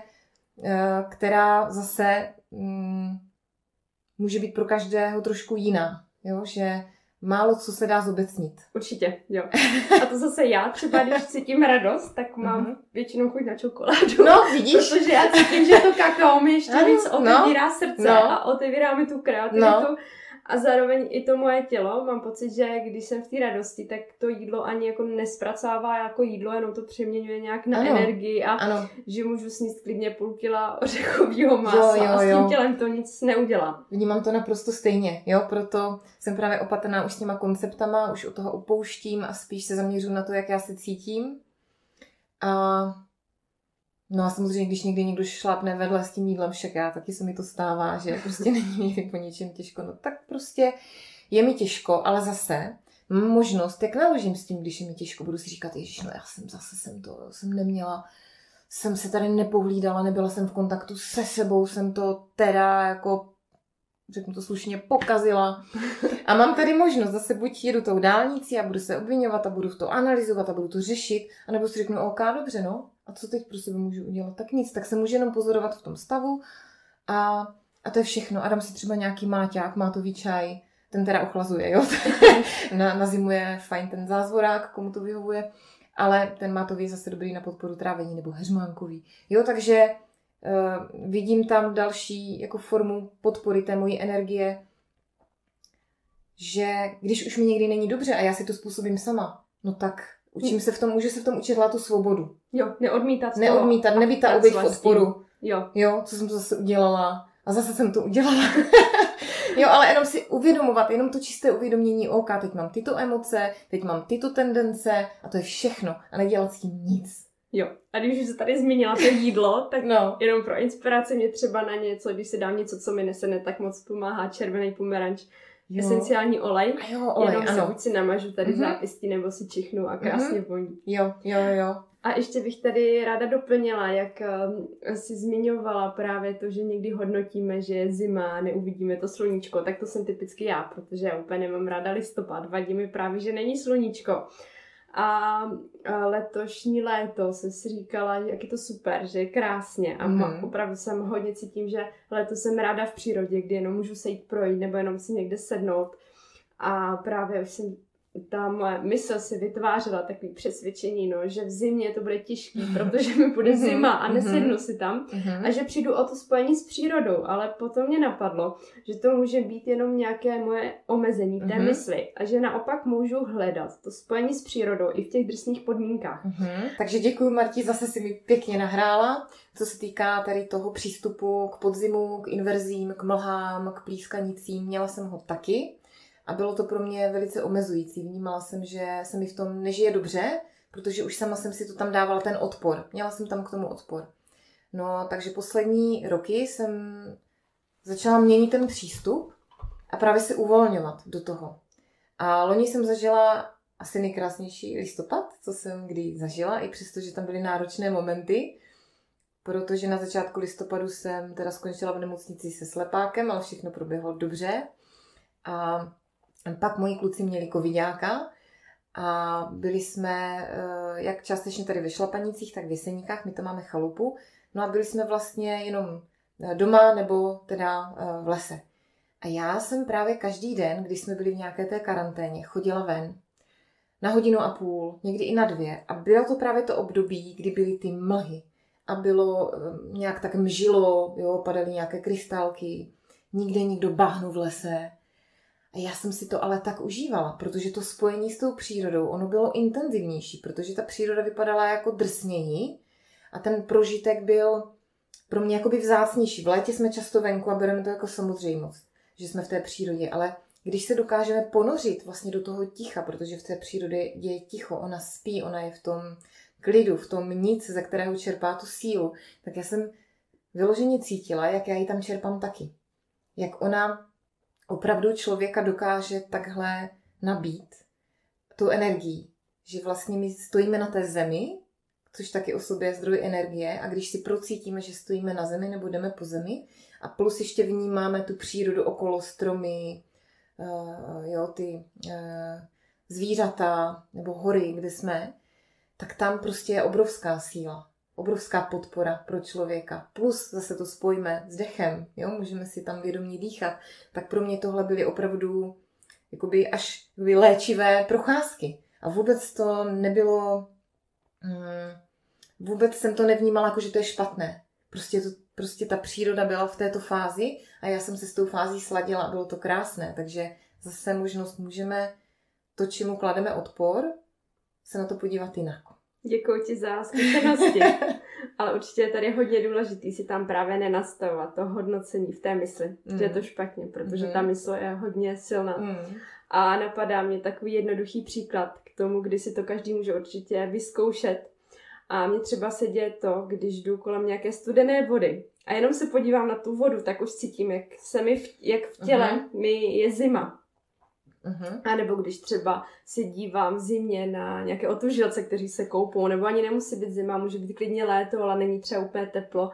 uh, která zase um, může být pro každého trošku jiná. Jo? Že málo co se dá zobecnit. Určitě, jo. A to zase já třeba, když cítím radost, tak mám uh-huh. většinou chuť na čokoládu. No, vidíš? Protože já cítím, že to kakao mi ještě víc no. otevírá no, srdce no. a otevírá mi tu kreativitu. No. A zároveň i to moje tělo, mám pocit, že když jsem v té radosti, tak to jídlo ani jako nespracává jako jídlo, jenom to přeměňuje nějak na ano. energii a ano. že můžu sníst klidně půl kila ořechového masa jo, jo, a s tím tělem to nic neudělá. Vnímám to naprosto stejně, jo, proto jsem právě opatrná už s těma konceptama, už od toho upouštím a spíš se zaměřu na to, jak já se cítím. A No a samozřejmě, když někdy někdo šlápne vedle s tím jídlem, však já taky se mi to stává, že prostě není mi po něčem těžko, no tak prostě je mi těžko, ale zase mám možnost, jak naložím s tím, když je mi těžko, budu si říkat, ježiš, no já jsem zase jsem to, jsem neměla, jsem se tady nepohlídala, nebyla jsem v kontaktu se sebou, jsem to teda jako řeknu to slušně, pokazila. A mám tady možnost, zase buď jedu tou dálnicí a budu se obvinovat a budu to analyzovat a budu to řešit, anebo si řeknu, OK, dobře, no, a co teď pro sebe můžu udělat? Tak nic, tak se můžu jenom pozorovat v tom stavu a, a to je všechno. A dám si třeba nějaký máťák, mátový čaj, ten teda ochlazuje, jo. na, na zimu je fajn ten zázvorák, komu to vyhovuje, ale ten mátový je zase dobrý na podporu trávení nebo heřmánkový. Jo, takže uh, vidím tam další jako formu podpory té mojí energie, že když už mi někdy není dobře a já si to způsobím sama, no tak Učím se v tom, můžu se v tom učit tu svobodu. Jo, neodmítat to. Neodmítat, nebýt ta oběť v odporu. Jo. Jo, co jsem to zase udělala. A zase jsem to udělala. jo, ale jenom si uvědomovat, jenom to čisté uvědomění, OK, teď mám tyto emoce, teď mám tyto tendence a to je všechno. A nedělat s tím nic. Jo, a když už se tady zmínila to jídlo, tak no. jenom pro inspiraci mě třeba na něco, když si dám něco, co mi nesene, tak moc pomáhá červený pomeranč jo. esenciální olej. A jo, olej, jenom ano. se buď si namažu tady mm-hmm. zápistí, nebo si čichnu a krásně mm-hmm. voní. Jo, jo, jo. A ještě bych tady ráda doplnila, jak um, si zmiňovala právě to, že někdy hodnotíme, že je zima, neuvidíme to sluníčko, tak to jsem typicky já, protože já úplně nemám ráda listopad, vadí mi právě, že není sluníčko. A letošní léto jsem si říkala, jak je to super, že je krásně a mm-hmm. opravdu jsem hodně cítím, že letos jsem ráda v přírodě, kdy jenom můžu se jít projít nebo jenom si někde sednout a právě už jsem ta moje mysl si vytvářela takový přesvědčení, no, že v zimě to bude těžký, protože mi bude mhm. zima a nesednu mhm. si tam mhm. a že přijdu o to spojení s přírodou, ale potom mě napadlo, že to může být jenom nějaké moje omezení té mysli a že naopak můžu hledat to spojení s přírodou i v těch drsných podmínkách. Takže děkuji Marti, zase si mi pěkně nahrála, co se týká tady toho přístupu k podzimu, k inverzím, k mlhám, k plískanicím, měla jsem ho taky. A bylo to pro mě velice omezující. Vnímala jsem, že se mi v tom nežije dobře, protože už sama jsem si to tam dávala ten odpor. Měla jsem tam k tomu odpor. No, takže poslední roky jsem začala měnit ten přístup a právě se uvolňovat do toho. A loni jsem zažila asi nejkrásnější listopad, co jsem kdy zažila, i přesto, že tam byly náročné momenty, protože na začátku listopadu jsem teda skončila v nemocnici se slepákem, ale všechno proběhlo dobře. A pak moji kluci měli covidáka a byli jsme eh, jak částečně tady ve Šlapanicích, tak v Jeseníkách, my to máme chalupu. No a byli jsme vlastně jenom eh, doma nebo teda eh, v lese. A já jsem právě každý den, když jsme byli v nějaké té karanténě, chodila ven na hodinu a půl, někdy i na dvě. A bylo to právě to období, kdy byly ty mlhy. A bylo nějak tak mžilo, jo, padaly nějaké krystálky, nikde nikdo bahnu v lese. A já jsem si to ale tak užívala, protože to spojení s tou přírodou, ono bylo intenzivnější, protože ta příroda vypadala jako drsnění a ten prožitek byl pro mě jakoby vzácnější. V létě jsme často venku a bereme to jako samozřejmost, že jsme v té přírodě, ale když se dokážeme ponořit vlastně do toho ticha, protože v té přírodě je ticho, ona spí, ona je v tom klidu, v tom nic, ze kterého čerpá tu sílu, tak já jsem vyloženě cítila, jak já ji tam čerpám taky. Jak ona opravdu člověka dokáže takhle nabít tu energii, že vlastně my stojíme na té zemi, což taky o sobě je zdroj energie a když si procítíme, že stojíme na zemi nebo jdeme po zemi a plus ještě vnímáme tu přírodu okolo stromy, uh, jo, ty uh, zvířata nebo hory, kde jsme, tak tam prostě je obrovská síla, obrovská podpora pro člověka. Plus zase to spojíme s dechem, jo, můžeme si tam vědomě dýchat. Tak pro mě tohle byly opravdu jakoby až jakoby léčivé procházky. A vůbec to nebylo, hmm, vůbec jsem to nevnímala jako, že to je špatné. Prostě, to, prostě ta příroda byla v této fázi a já jsem se s tou fází sladila a bylo to krásné. Takže zase možnost můžeme to, čemu klademe odpor, se na to podívat jinak. Děkuji ti za zkušenosti. Ale určitě je tady hodně důležitý si tam právě nenastavovat to hodnocení v té mysli, mm. že je to špatně, protože mm. ta mysl je hodně silná. Mm. A napadá mě takový jednoduchý příklad k tomu, kdy si to každý může určitě vyzkoušet. A mně třeba se děje to, když jdu kolem nějaké studené vody a jenom se podívám na tu vodu, tak už cítím, jak se mi, v, jak v těle uh-huh. mi je zima. Uh-huh. A nebo když třeba si dívám v zimě na nějaké otužilce, kteří se koupou, nebo ani nemusí být zima, může být klidně léto, ale není třeba úplně teplo.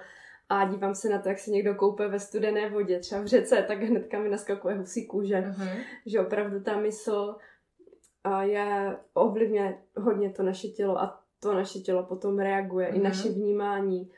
A dívám se na to, jak se někdo koupe ve studené vodě, třeba v řece, tak hnedka mi naskakuje husí kůže. Uh-huh. Že opravdu ta mysl je ovlivňuje hodně to naše tělo a to naše tělo potom reaguje, uh-huh. i naše vnímání,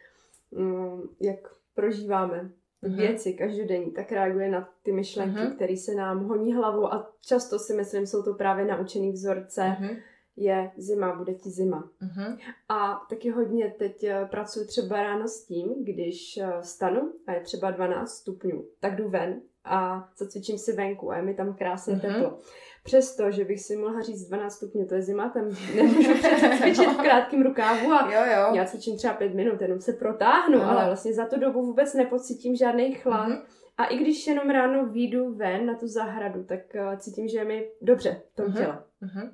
mm, jak prožíváme uh-huh. věci každodenní, tak reaguje na ty myšlenky, uh-huh. které se nám honí hlavou a často si myslím, jsou to právě naučený vzorce, uh-huh. je zima, bude ti zima. Uh-huh. A taky hodně teď eh, pracuji třeba ráno s tím, když eh, stanu a je třeba 12 stupňů, tak jdu ven a zacvičím si venku a je mi tam krásně uh-huh. teplo. Přesto, že bych si mohla říct 12 stupňů, to je zima, tam nemůžu cvičit v krátkém rukávu a jo, jo. já cvičím třeba 5 minut, jenom se protáhnu, Aha. ale vlastně za tu dobu vůbec nepocítím žádný chlad. Uh-huh. A i když jenom ráno výjdu ven na tu zahradu, tak uh, cítím, že je mi dobře v tom uh-huh. těle. Uh-huh.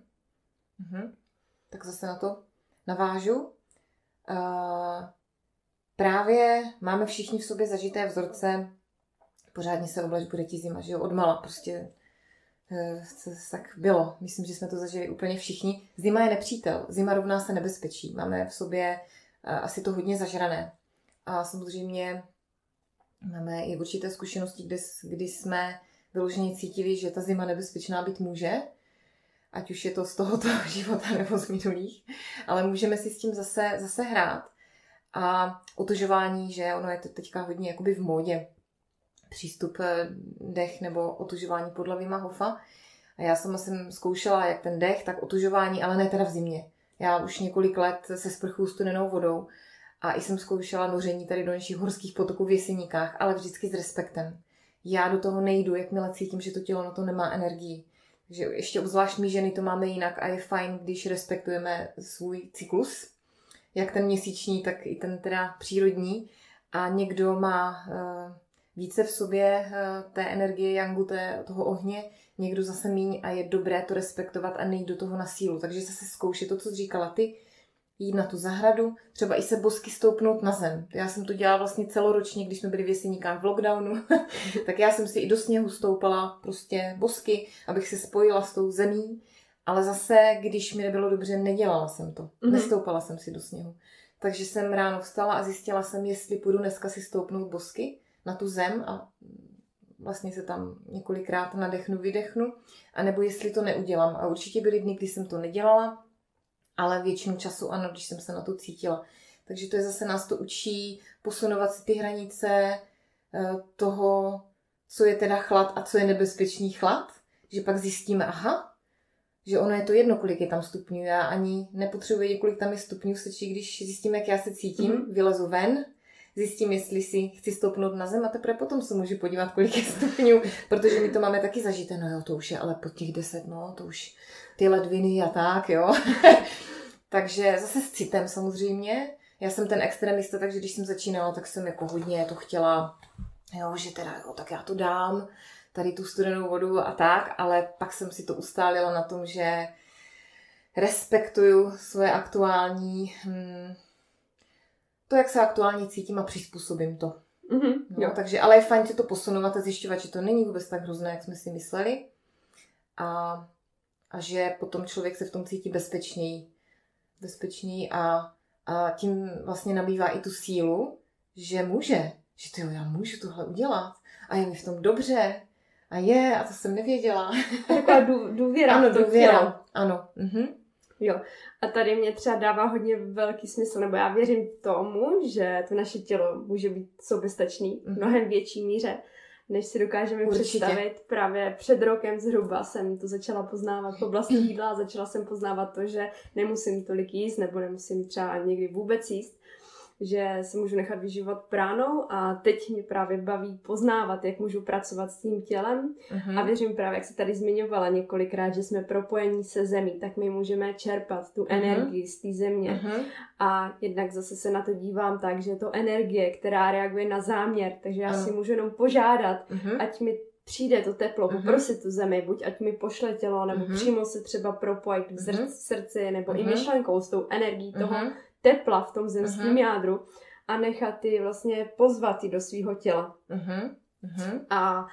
Uh-huh. Tak zase na to navážu. Uh, právě máme všichni v sobě zažité vzorce pořádně se obleč, bude ti zima, že jo, odmala prostě Eh, tak bylo. Myslím, že jsme to zažili úplně všichni. Zima je nepřítel. Zima rovná se nebezpečí. Máme v sobě eh, asi to hodně zažrané. A samozřejmě máme i určité zkušenosti, kde, kdy jsme vyloženě cítili, že ta zima nebezpečná být může, ať už je to z tohoto života nebo z minulých, ale můžeme si s tím zase, zase hrát. A otužování, že ono je to teďka hodně jakoby v módě, přístup eh, dech nebo otužování podle Vima Hofa. A já sama jsem zkoušela jak ten dech, tak otužování, ale ne teda v zimě. Já už několik let se sprchuju studenou vodou a i jsem zkoušela noření tady do našich horských potoků v Jeseníkách, ale vždycky s respektem. Já do toho nejdu, jakmile cítím, že to tělo na to nemá energii. Takže ještě obzvlášť my ženy to máme jinak a je fajn, když respektujeme svůj cyklus, jak ten měsíční, tak i ten teda přírodní. A někdo má uh, více v sobě eh, té energie Yangu, té, toho ohně, někdo zase míň a je dobré to respektovat a nejít do toho na sílu. Takže zase zkoušet to, co jsi říkala ty, jít na tu zahradu, třeba i se bosky stoupnout na zem. Já jsem to dělala vlastně celoročně, když jsme byli v Jeseníkách v lockdownu, tak já jsem si i do sněhu stoupala prostě bosky, abych se spojila s tou zemí, ale zase, když mi nebylo dobře, nedělala jsem to. Mm-hmm. Nestoupala jsem si do sněhu. Takže jsem ráno vstala a zjistila jsem, jestli půjdu dneska si stoupnout bosky na tu zem a vlastně se tam několikrát nadechnu, vydechnu, anebo jestli to neudělám. A určitě byly dny, kdy jsem to nedělala, ale většinu času ano, když jsem se na to cítila. Takže to je zase nás to učí posunovat si ty hranice eh, toho, co je teda chlad a co je nebezpečný chlad, že pak zjistíme, aha, že ono je to jedno, kolik je tam stupňů. Já ani nepotřebuji vědět, kolik tam je stupňů, stačí, když zjistím, jak já se cítím, mm-hmm. vylezu ven, zjistím, jestli si chci stoupnout na zem a teprve potom se můžu podívat, kolik je stupňů, protože my to máme taky zažité, no jo, to už je ale pod těch deset, no, to už ty ledviny a tak, jo. takže zase s citem samozřejmě. Já jsem ten extremista, takže když jsem začínala, tak jsem jako hodně to chtěla, jo, že teda, jo, tak já to dám, tady tu studenou vodu a tak, ale pak jsem si to ustálila na tom, že respektuju svoje aktuální hm, to, jak se aktuálně cítím a přizpůsobím to. Mm-hmm. No. No, takže, ale je fajn si to posunovat a zjišťovat, že to není vůbec tak hrozné, jak jsme si mysleli. A, a že potom člověk se v tom cítí bezpečněji. Bezpečněji a, a tím vlastně nabývá i tu sílu, že může. Že ty já můžu tohle udělat. A je mi v tom dobře. A je, a to jsem nevěděla. Taková důvěra. ano, důvěra. Ano. Mhm. Jo. A tady mě třeba dává hodně velký smysl, nebo já věřím tomu, že to naše tělo může být soběstačný v mhm. mnohem větší míře, než si dokážeme Určitě. představit. Právě před rokem zhruba jsem to začala poznávat v oblasti jídla, začala jsem poznávat to, že nemusím tolik jíst, nebo nemusím třeba někdy vůbec jíst že se můžu nechat vyživovat pránou a teď mě právě baví poznávat, jak můžu pracovat s tím tělem uh-huh. a věřím právě, jak se tady zmiňovala několikrát, že jsme propojení se zemí, tak my můžeme čerpat tu uh-huh. energii z té země uh-huh. a jednak zase se na to dívám tak, že je to energie, která reaguje na záměr, takže já uh-huh. si můžu jenom požádat, uh-huh. ať mi přijde to teplo, uh-huh. poprosit tu zemi, buď ať mi pošle tělo, nebo uh-huh. přímo se třeba propojit k uh-huh. srdci, nebo uh-huh. i myšlenkou s tou energií toho, uh-huh tepla v tom zemském uh-huh. jádru a nechat ji vlastně pozvat do svého těla. Uh-huh. Uh-huh. A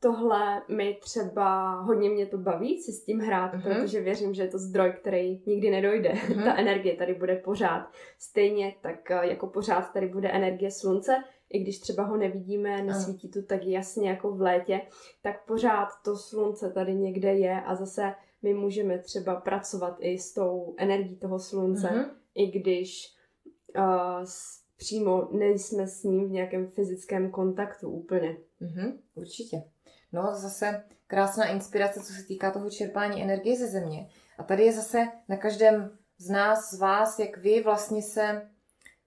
tohle mi třeba hodně mě to baví si s tím hrát, uh-huh. protože věřím, že je to zdroj, který nikdy nedojde. Uh-huh. Ta energie tady bude pořád. Stejně tak eh, jako pořád tady bude energie slunce, i když třeba ho nevidíme, nesvítí tu tak jasně jako v létě, tak pořád to slunce tady někde je a zase my můžeme třeba pracovat i s tou energií toho slunce. Uh-huh i když uh, přímo nejsme s ním v nějakém fyzickém kontaktu úplně. Mm-hmm, určitě. No zase krásná inspirace, co se týká toho čerpání energie ze země. A tady je zase na každém z nás, z vás, jak vy vlastně se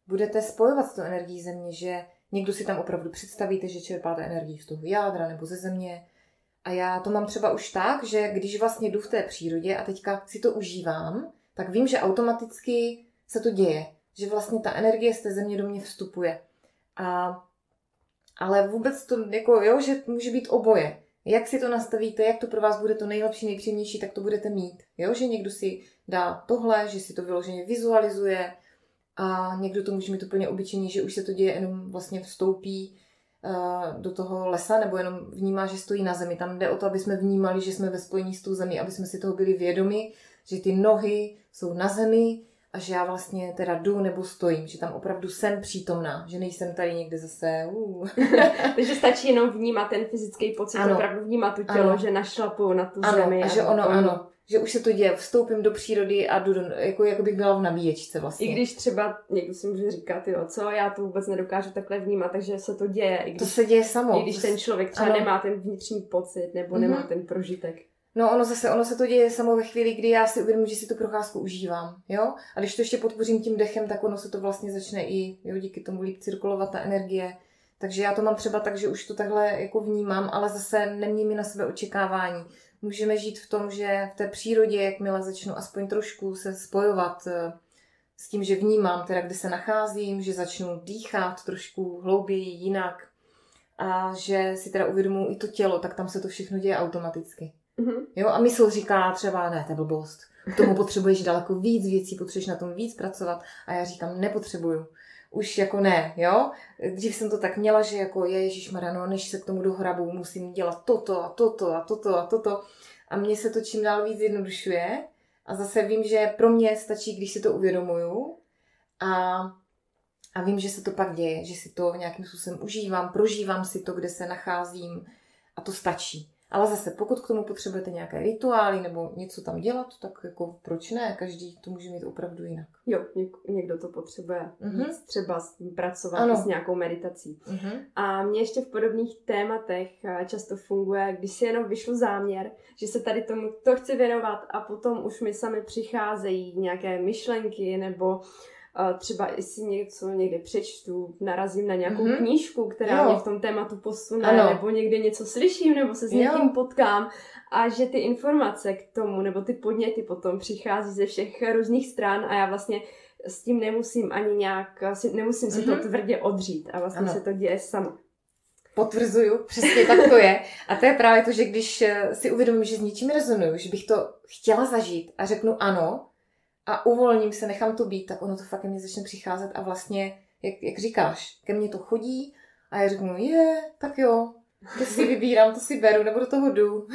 budete spojovat s tou energií země, že někdo si tam opravdu představíte, že čerpáte energii z toho jádra nebo ze země. A já to mám třeba už tak, že když vlastně jdu v té přírodě a teďka si to užívám, tak vím, že automaticky se to děje, že vlastně ta energie z té země do mě vstupuje. A, ale vůbec to, jako, jo, že může být oboje. Jak si to nastavíte, jak to pro vás bude to nejlepší, nejpříjemnější, tak to budete mít. Jo, že někdo si dá tohle, že si to vyloženě vizualizuje a někdo to může mít úplně obyčejně, že už se to děje, jenom vlastně vstoupí uh, do toho lesa nebo jenom vnímá, že stojí na zemi. Tam jde o to, aby jsme vnímali, že jsme ve spojení s tou zemí, aby jsme si toho byli vědomi, že ty nohy jsou na zemi, a že já vlastně teda jdu nebo stojím, že tam opravdu jsem přítomná, že nejsem tady někde zase. Uh. Takže stačí jenom vnímat ten fyzický pocit, ano. opravdu vnímat tu tělo, ano. že našlapu na tu ano. zemi. A, a že ono, ano, že už se to děje, vstoupím do přírody a jdu do, jako, jako bych byla v nabíječce vlastně. I když třeba někdo si může říkat, jo, co, já to vůbec nedokážu takhle vnímat, takže se to děje. I když, to se děje samo. I když ten člověk třeba ano. nemá ten vnitřní pocit nebo mm-hmm. nemá ten prožitek. No ono zase, ono se to děje samo ve chvíli, kdy já si uvědomím, že si tu procházku užívám, jo? A když to ještě podpořím tím dechem, tak ono se to vlastně začne i, jo, díky tomu líp cirkulovat ta energie. Takže já to mám třeba tak, že už to takhle jako vnímám, ale zase nemění mi na sebe očekávání. Můžeme žít v tom, že v té přírodě, jakmile začnu aspoň trošku se spojovat eh, s tím, že vnímám teda, kde se nacházím, že začnu dýchat trošku hlouběji, jinak a že si teda uvědomuji i to tělo, tak tam se to všechno děje automaticky. Mm-hmm. Jo, a mysl říká třeba, ne, to je blbost. K tomu potřebuješ daleko víc věcí, potřebuješ na tom víc pracovat. A já říkám, nepotřebuju. Už jako ne, jo. Dřív jsem to tak měla, že jako je Ježíš no, než se k tomu dohrabu, musím dělat toto a toto a toto a toto. A mně se to čím dál víc jednodušuje. A zase vím, že pro mě stačí, když si to uvědomuju. A, a vím, že se to pak děje, že si to nějakým způsobem užívám, prožívám si to, kde se nacházím. A to stačí. Ale zase, pokud k tomu potřebujete nějaké rituály nebo něco tam dělat, tak jako proč ne? Každý to může mít opravdu jinak. Jo, něk- někdo to potřebuje mm-hmm. víc třeba s tím pracovat ano. s nějakou meditací. Mm-hmm. A mě ještě v podobných tématech eh, často funguje, když si jenom vyšlu záměr, že se tady tomu to chci věnovat a potom už mi sami přicházejí nějaké myšlenky nebo uh, třeba si něco někde přečtu, narazím na nějakou mm-hmm. knížku, která jo. mě v tom tématu posune, ano. nebo někde něco slyším, nebo se s někým jo. potkám a že ty informace k tomu, nebo ty podněty potom přichází ze všech různých stran a já vlastně s tím nemusím ani nějak, nemusím si mm-hmm. to mhm. tvrdě odřít a vlastně ano. se to děje samo. Potvrzuju, přesně tak to je. A to je právě to, že když eh, si uvědomím, že s něčím rezonuju, že bych to chtěla zažít a řeknu ano, a uvolním se, nechám to být, tak ono to fakt ke mně začne přicházet a vlastně, jak, jak říkáš, ke mně to chodí A já řeknu, je, tak jo, to si vybírám, to si beru, nebo do toho jdu.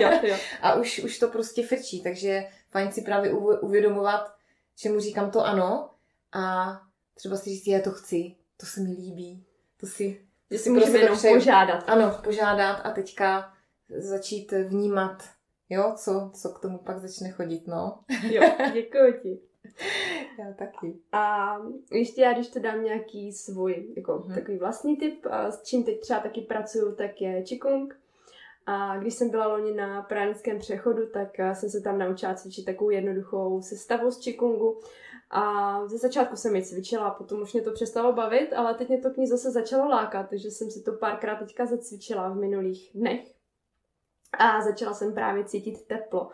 Jo, jo. a už, už to prostě frčí, takže fajn si právě uvědomovat, čemu říkám to ano a třeba si říct, já to chci, to se mi líbí, to si... Že si můžeme jenom požádat. Ano, požádat a teďka začít vnímat, jo, co, co k tomu pak začne chodit, no. Jo, děkuji ti. Já taky. A ještě já, když to dám nějaký svůj jako hmm. takový vlastní typ, a s čím teď třeba taky pracuju, tak je Qigong. A když jsem byla loni na pranickém přechodu, tak jsem se tam naučila cvičit takovou jednoduchou sestavu z Qigongu. A ze začátku jsem ji cvičila, potom už mě to přestalo bavit, ale teď mě to k ní zase začalo lákat, takže jsem si to párkrát teďka zacvičila v minulých dnech. A začala jsem právě cítit teplo.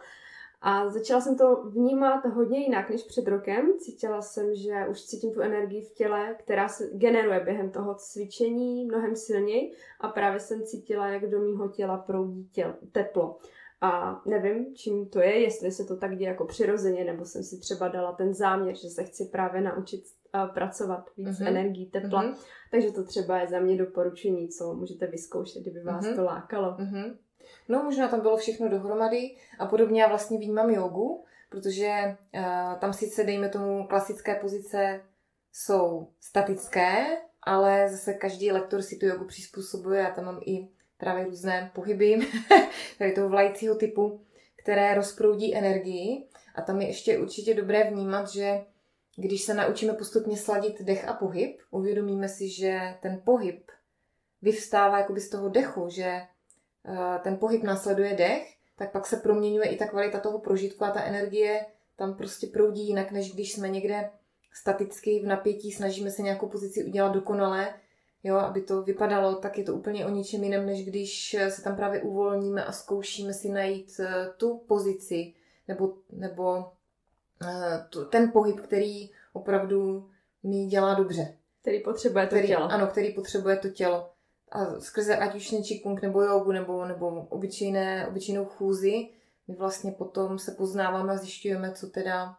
A začala jsem to vnímat hodně jinak než před rokem. Cítila jsem, že už cítím tu energii v těle, která se generuje během toho cvičení mnohem silněji a právě jsem cítila, jak do mýho těla proudí těl, teplo. A nevím, čím to je, jestli se to tak děje jako přirozeně, nebo jsem si třeba dala ten záměr, že se chci právě naučit pracovat víc uh-huh. energií tepla. Uh-huh. Takže to třeba je za mě doporučení, co můžete vyzkoušet, kdyby vás uh-huh. to lákalo. Uh-huh. No, možná tam bylo všechno dohromady a podobně já vlastně vnímám jogu, protože uh, tam sice, dejme tomu, klasické pozice jsou statické, ale zase každý lektor si tu jogu přizpůsobuje. Já tam mám i právě různé pohyby, tady toho vlajícího typu, které rozproudí energii. A tam je ještě určitě dobré vnímat, že když se naučíme postupně sladit dech a pohyb, uvědomíme si, že ten pohyb vyvstává jakoby z toho dechu, že ten pohyb následuje dech, tak pak se proměňuje i ta kvalita toho prožitku a ta energie tam prostě proudí jinak, než když jsme někde staticky v napětí, snažíme se nějakou pozici udělat dokonale, jo, aby to vypadalo, tak je to úplně o ničem jiném, než když se tam právě uvolníme a zkoušíme si najít eh, tu pozici nebo, nebo eh, ten pohyb, který opravdu mi dělá dobře. Který potřebuje to který, tělo. Ano, který potřebuje to tělo a skrze ať už čikung nebo jogu nebo, nebo obyčejné, obyčejnou chůzi, my vlastně potom se poznáváme a zjišťujeme, co teda,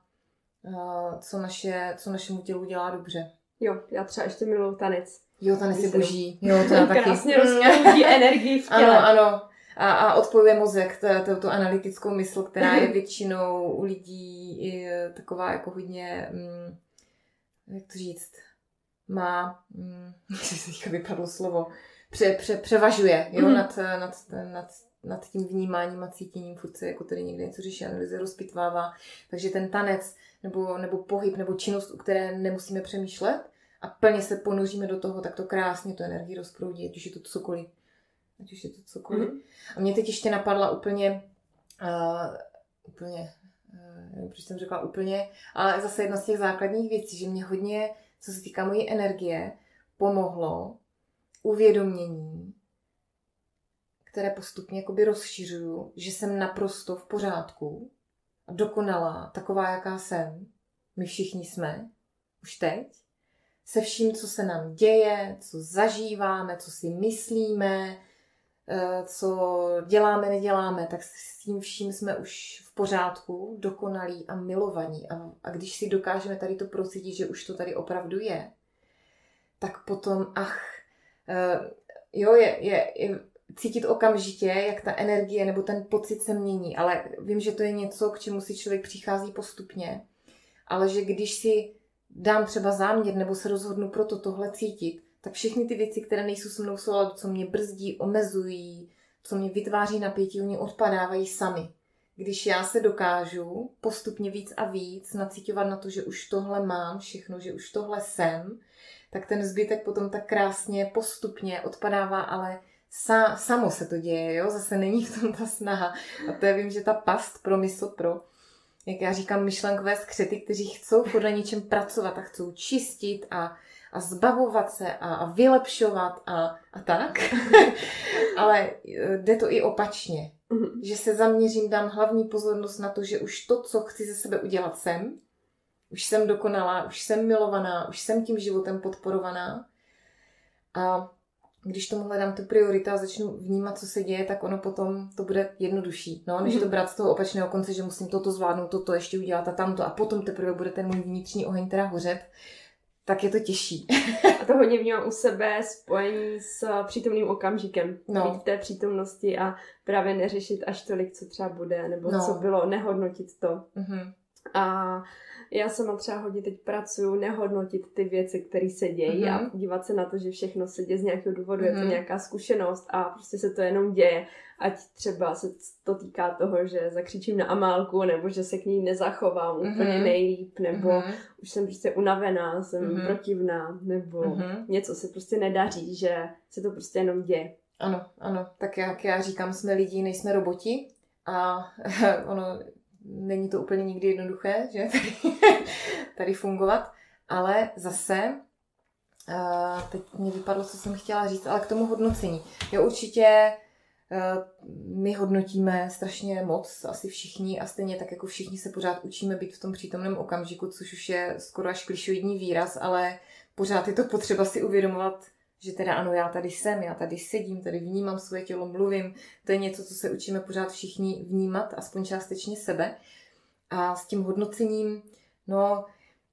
co, naše, co našemu tělu dělá dobře. Jo, já třeba ještě miluju tanec. Jo, tanec je boží. Jo, to já taky. Krásně rozproudí energii v těle. Ano, ano. A, a odpojuje mozek, tu analytickou mysl, která je většinou u lidí je taková jako hodně, mm, jak to říct, má, teďka vypadlo slovo, pře, pře, převažuje jo, mm. nad, nad, nad, nad tím vnímáním a cítěním, furt se jako tady někde něco řeší, analyze, rozpitvává. Takže ten tanec nebo, nebo pohyb nebo činnost, u které nemusíme přemýšlet a plně se ponoříme do toho, tak to krásně tu energii rozproudí, ať už je to cokoliv. Ať už je to cokoliv. Mm. A mě teď ještě napadla úplně, uh, úplně, uh, nevím, proč jsem řekla úplně, ale zase jedna z těch základních věcí, že mě hodně, co se týká mojí energie, pomohlo uvědomění, které postupně jakoby rozšiřuju, že jsem naprosto v pořádku a dokonalá, taková, jaká jsem. My všichni jsme, už teď, se vším, co se nám děje, co zažíváme, co si myslíme, eh, co děláme, neděláme, tak s tím vším jsme už v pořádku, dokonalí a milovaní. A, a když si dokážeme tady to procítit, že už to tady opravdu je, tak potom, ach, jo, je, je, je cítit okamžitě, jak ta energie nebo ten pocit se mění, ale vím, že to je něco, k čemu si člověk přichází postupně, ale že když si dám třeba záměr nebo se rozhodnu pro to tohle cítit, tak všechny ty věci, které nejsou se mnou souladu, co mě brzdí, omezují, co mě vytváří napětí, oni odpadávají sami. Když já se dokážu postupně víc a víc nacítovat na to, že už tohle mám všechno, že už tohle jsem, tak ten zbytek potom tak krásně postupně odpadává, ale sa, samo se to děje, jo? Zase není v tom ta snaha. A to je, vím, že ta past pro mysl pro, jak já říkám, myšlenkové skřety, kteří chcou podle něčem pracovat a chcou čistit a, a zbavovat se a, a vylepšovat a, a tak. Ale e, jde to i opačně. Mm-hmm. Že se zaměřím, dám hlavní pozornost na to, že už to, co chci ze sebe udělat jsem, už jsem dokonalá, už jsem milovaná, už jsem tím životem podporovaná. A když tomu hledám tu prioritu a začnu vnímat, co se děje, tak ono potom to bude jednodušší. No, než mm. to brát z toho opačného konce, že musím toto zvládnout, toto ještě udělat a tamto a potom teprve bude ten můj vnitřní oheň teda hořet, tak je to těžší. a to hodně vnímám u sebe spojení s přítomným okamžikem. No. Být v té přítomnosti a právě neřešit až tolik, co třeba bude, nebo no. co bylo, nehodnotit to. Mm-hmm. A já sama třeba hodně teď pracuju nehodnotit ty věci, které se dějí mm-hmm. a mhm. dívat se na to, že všechno se děje z nějakého důvodu, mm-hmm. je to mhm. nějaká zkušenost a prostě se to jenom děje. Ať třeba se to týká toho, že zakřičím na Amálku, nebo že se k ní nezachovám mm-hmm. úplně nejlíp, nebo mm-hmm. už jsem prostě unavená, jsem mm-hmm. protivná, nebo mm-hmm. něco se prostě nedaří, že se to prostě jenom děje. Ano, ano. Tak jak já říkám, jsme lidi, nejsme roboti a ono není to úplně nikdy jednoduché, že tady, tady fungovat, ale zase Uh, teď mě vypadlo, co jsem chtěla říct, ale k tomu hodnocení. Jo, určitě uh, my hodnotíme strašně moc, asi všichni, a stejně tak jako všichni se pořád učíme být v tom přítomném okamžiku, což už je skoro až klišoidní výraz, ale pořád je to potřeba si uvědomovat, že teda ano, já tady jsem, já tady sedím, tady vnímám svoje tělo, mluvím. To je něco, co se učíme pořád všichni vnímat, aspoň částečně sebe. A s tím hodnocením, no,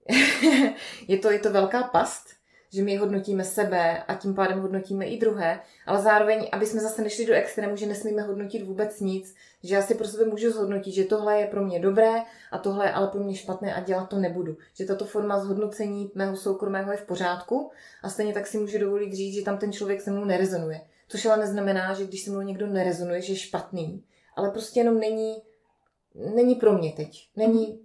je to, je to velká past, že my hodnotíme sebe a tím pádem hodnotíme i druhé, ale zároveň, aby jsme zase nešli do extrému, že nesmíme hodnotit vůbec nic, že já si pro sebe můžu zhodnotit, že tohle je pro mě dobré a tohle je ale pro mě špatné a dělat to nebudu. Že tato forma zhodnocení mého soukromého je v pořádku a stejně tak si můžu dovolit říct, že tam ten člověk se mnou nerezonuje. Což ale neznamená, že když se mnou někdo nerezonuje, že je špatný, ale prostě jenom není, není pro mě teď. Není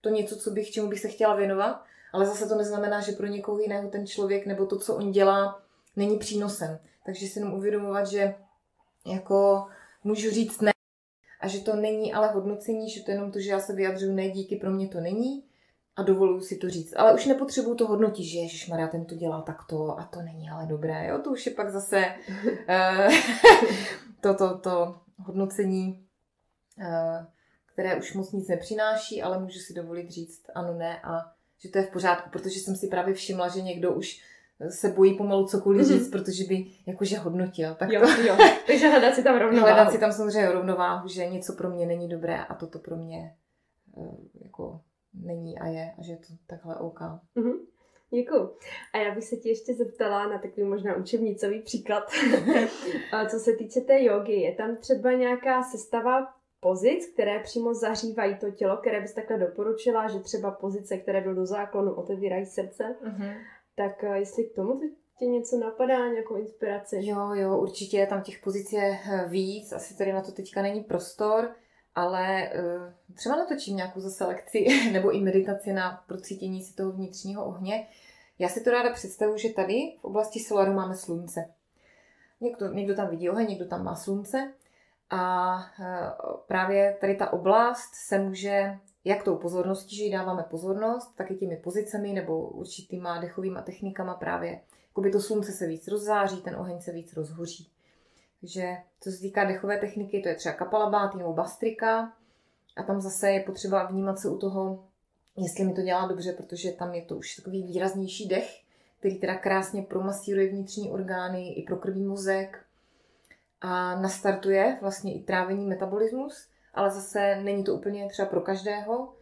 to něco, co bych, čemu bych se chtěla věnovat ale zase to neznamená, že pro někoho jiného ten člověk nebo to, co on dělá, není přínosem. Takže si jenom uvědomovat, že jako můžu říct ne a že to není ale hodnocení, že to je jenom to, že já se vyjadřuju ne, díky pro mě to není a dovoluju si to říct. Ale už nepotřebuju to hodnotit, že Ježíš Maria ten to dělá takto a to není ale dobré. Jo? To už je pak zase uh, to, to, to hodnocení, uh, které už moc nic nepřináší, ale můžu si dovolit říct ano, ne a že to je v pořádku, protože jsem si právě všimla, že někdo už se bojí pomalu cokoliv mm-hmm. říct, protože by jakože hodnotil. Tak jo, to... jo. Takže hledat si tam rovnováhu. Hledat si tam samozřejmě rovnováhu, že něco pro mě není dobré a toto pro mě uh, jako není a je a že je to takhle OK. Mm-hmm. Děkuju. A já bych se ti ještě zeptala na takový možná učebnicový příklad. Co se týče té jogy, je tam třeba nějaká sestava pozic, které přímo zahřívají to tělo, které bys takhle doporučila, že třeba pozice, které jdou do záklonu, otevírají srdce. Uh-huh. Tak eh, jestli k tomu tě něco napadá, nějakou inspiraci? Jo, jo, určitě tam těch pozic je eh, víc, asi tady na to teďka není prostor, ale uh, třeba natočím nějakou zase lekci nebo i meditaci na procítění si toho vnitřního ohně. Já si to ráda představuji, že tady v oblasti solaru máme slunce. Někdo, někdo tam vidí oheň, někdo tam má slunce a e, právě tady ta oblast se může, jak tou pozorností, že jí dáváme pozornost, tak i těmi pozicemi nebo určitýma dechovými technikama právě, by to slunce se víc rozzáří, ten oheň se víc rozhoří. Takže co se týká dechové techniky, to je třeba kapalabáty nebo bastrika. A tam zase je potřeba vnímat se u toho, jestli mi to dělá dobře, protože tam je to už takový výraznější dech, který teda krásně promasíruje vnitřní orgány i pro krví mozek, a nastartuje vlastně i trávení metabolismus, ale zase není to úplně třeba pro každého.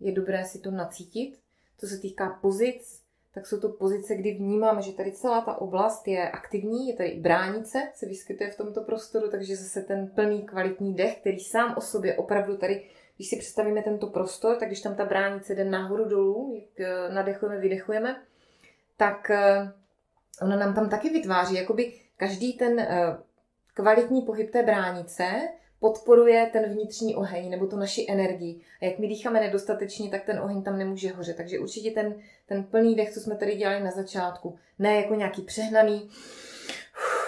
Je dobré si to nacítit. Co se týká pozic, tak jsou to pozice, kdy vnímáme, že tady celá ta oblast je aktivní, je tady bránice, se vyskytuje v tomto prostoru, takže zase ten plný kvalitní dech, který sám o sobě opravdu tady, když si představíme tento prostor, tak když tam ta bránice jde nahoru dolů, jak eh, nadechujeme, vydechujeme, tak eh, ona nám tam taky vytváří, jakoby každý ten eh, kvalitní pohyb té bránice podporuje ten vnitřní oheň nebo tu naši energii. A jak my dýcháme nedostatečně, tak ten oheň tam nemůže hořet. Takže určitě ten, ten plný dech, co jsme tady dělali na začátku, ne jako nějaký přehnaný,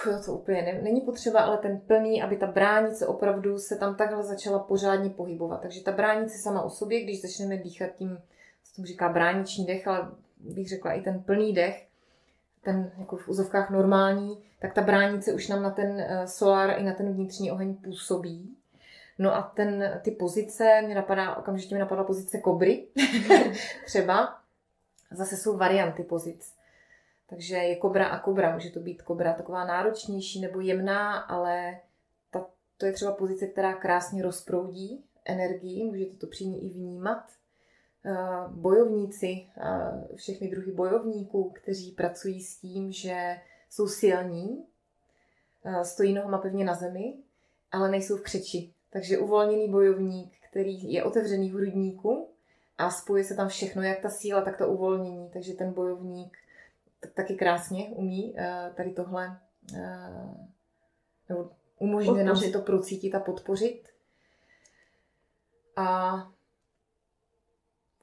jo, to úplně ne, není potřeba, ale ten plný, aby ta bránice opravdu se tam takhle začala pořádně pohybovat. Takže ta bránice sama o sobě, když začneme dýchat tím, co tomu říká brániční dech, ale bych řekla i ten plný dech, ten jako v úzovkách normální, tak ta bránice už nám na ten eh, solár i na ten vnitřní oheň působí. No a ten, ty pozice, mě napadá, okamžitě mi napadla pozice kobry, třeba. Zase jsou varianty pozic. Takže je kobra a kobra. Může to být kobra taková náročnější nebo jemná, ale ta, to je třeba pozice, která krásně rozproudí energii. Můžete to při i vnímat. Bojovníci, všechny druhy bojovníků, kteří pracují s tím, že jsou silní, stojí nohama pevně na zemi, ale nejsou v křeči. Takže uvolněný bojovník, který je otevřený v hrudníku a spojuje se tam všechno, jak ta síla, tak to uvolnění. Takže ten bojovník taky krásně umí tady tohle, nebo umožňuje nám si to procítit a podpořit. A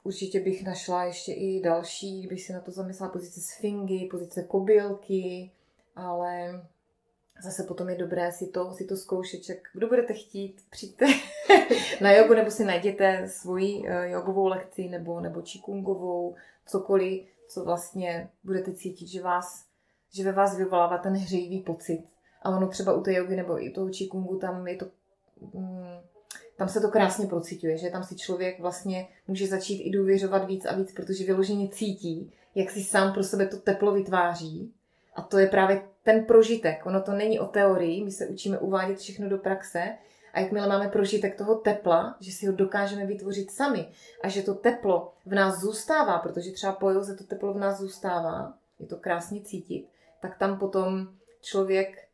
určitě bych našla ještě i další, kdybych si na to zamyslela, pozice sfingy, pozice kobylky, ale zase potom je dobré si to, si to zkoušet, jak kdo budete chtít, přijďte na jogu nebo si najděte svoji eh, jogovou lekci nebo, nebo čikungovou, cokoliv, co vlastně budete cítit, že, vás, že ve vás vyvolává ten hřejivý pocit. A ono třeba u té jogy nebo i toho čikungu, tam je to mm, tam se to krásně procituje, že tam si člověk vlastně může začít i důvěřovat víc a víc, protože vyloženě cítí, jak si sám pro sebe to teplo vytváří. A to je právě ten prožitek. Ono to není o teorii, my se učíme uvádět všechno do praxe. A jakmile máme prožitek toho tepla, že si ho dokážeme vytvořit sami a že to teplo v nás zůstává, protože třeba po joze to teplo v nás zůstává, je to krásně cítit, tak tam potom člověk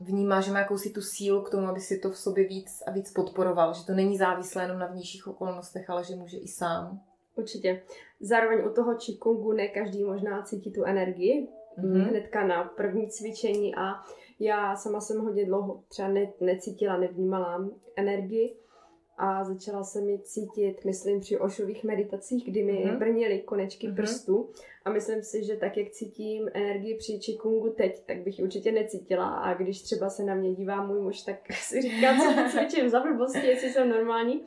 vnímá, že má jakousi tu sílu k tomu, aby si to v sobě víc a víc podporoval, že to není závislé jenom na vnějších okolnostech, ale že může i sám. Určitě. Zároveň u toho čikungu ne každý možná cítí tu energii mm-hmm. hnedka na první cvičení a já sama jsem hodně dlouho třeba ne, necítila, nevnímala energii a začala se mi cítit, myslím, při ošových meditacích, kdy mi mm-hmm. brnily konečky mm-hmm. prstů a myslím si, že tak, jak cítím energii při čikungu teď, tak bych ji určitě necítila a když třeba se na mě dívá můj muž, tak si říká, co cvičím za blbosti, jestli jsem normální,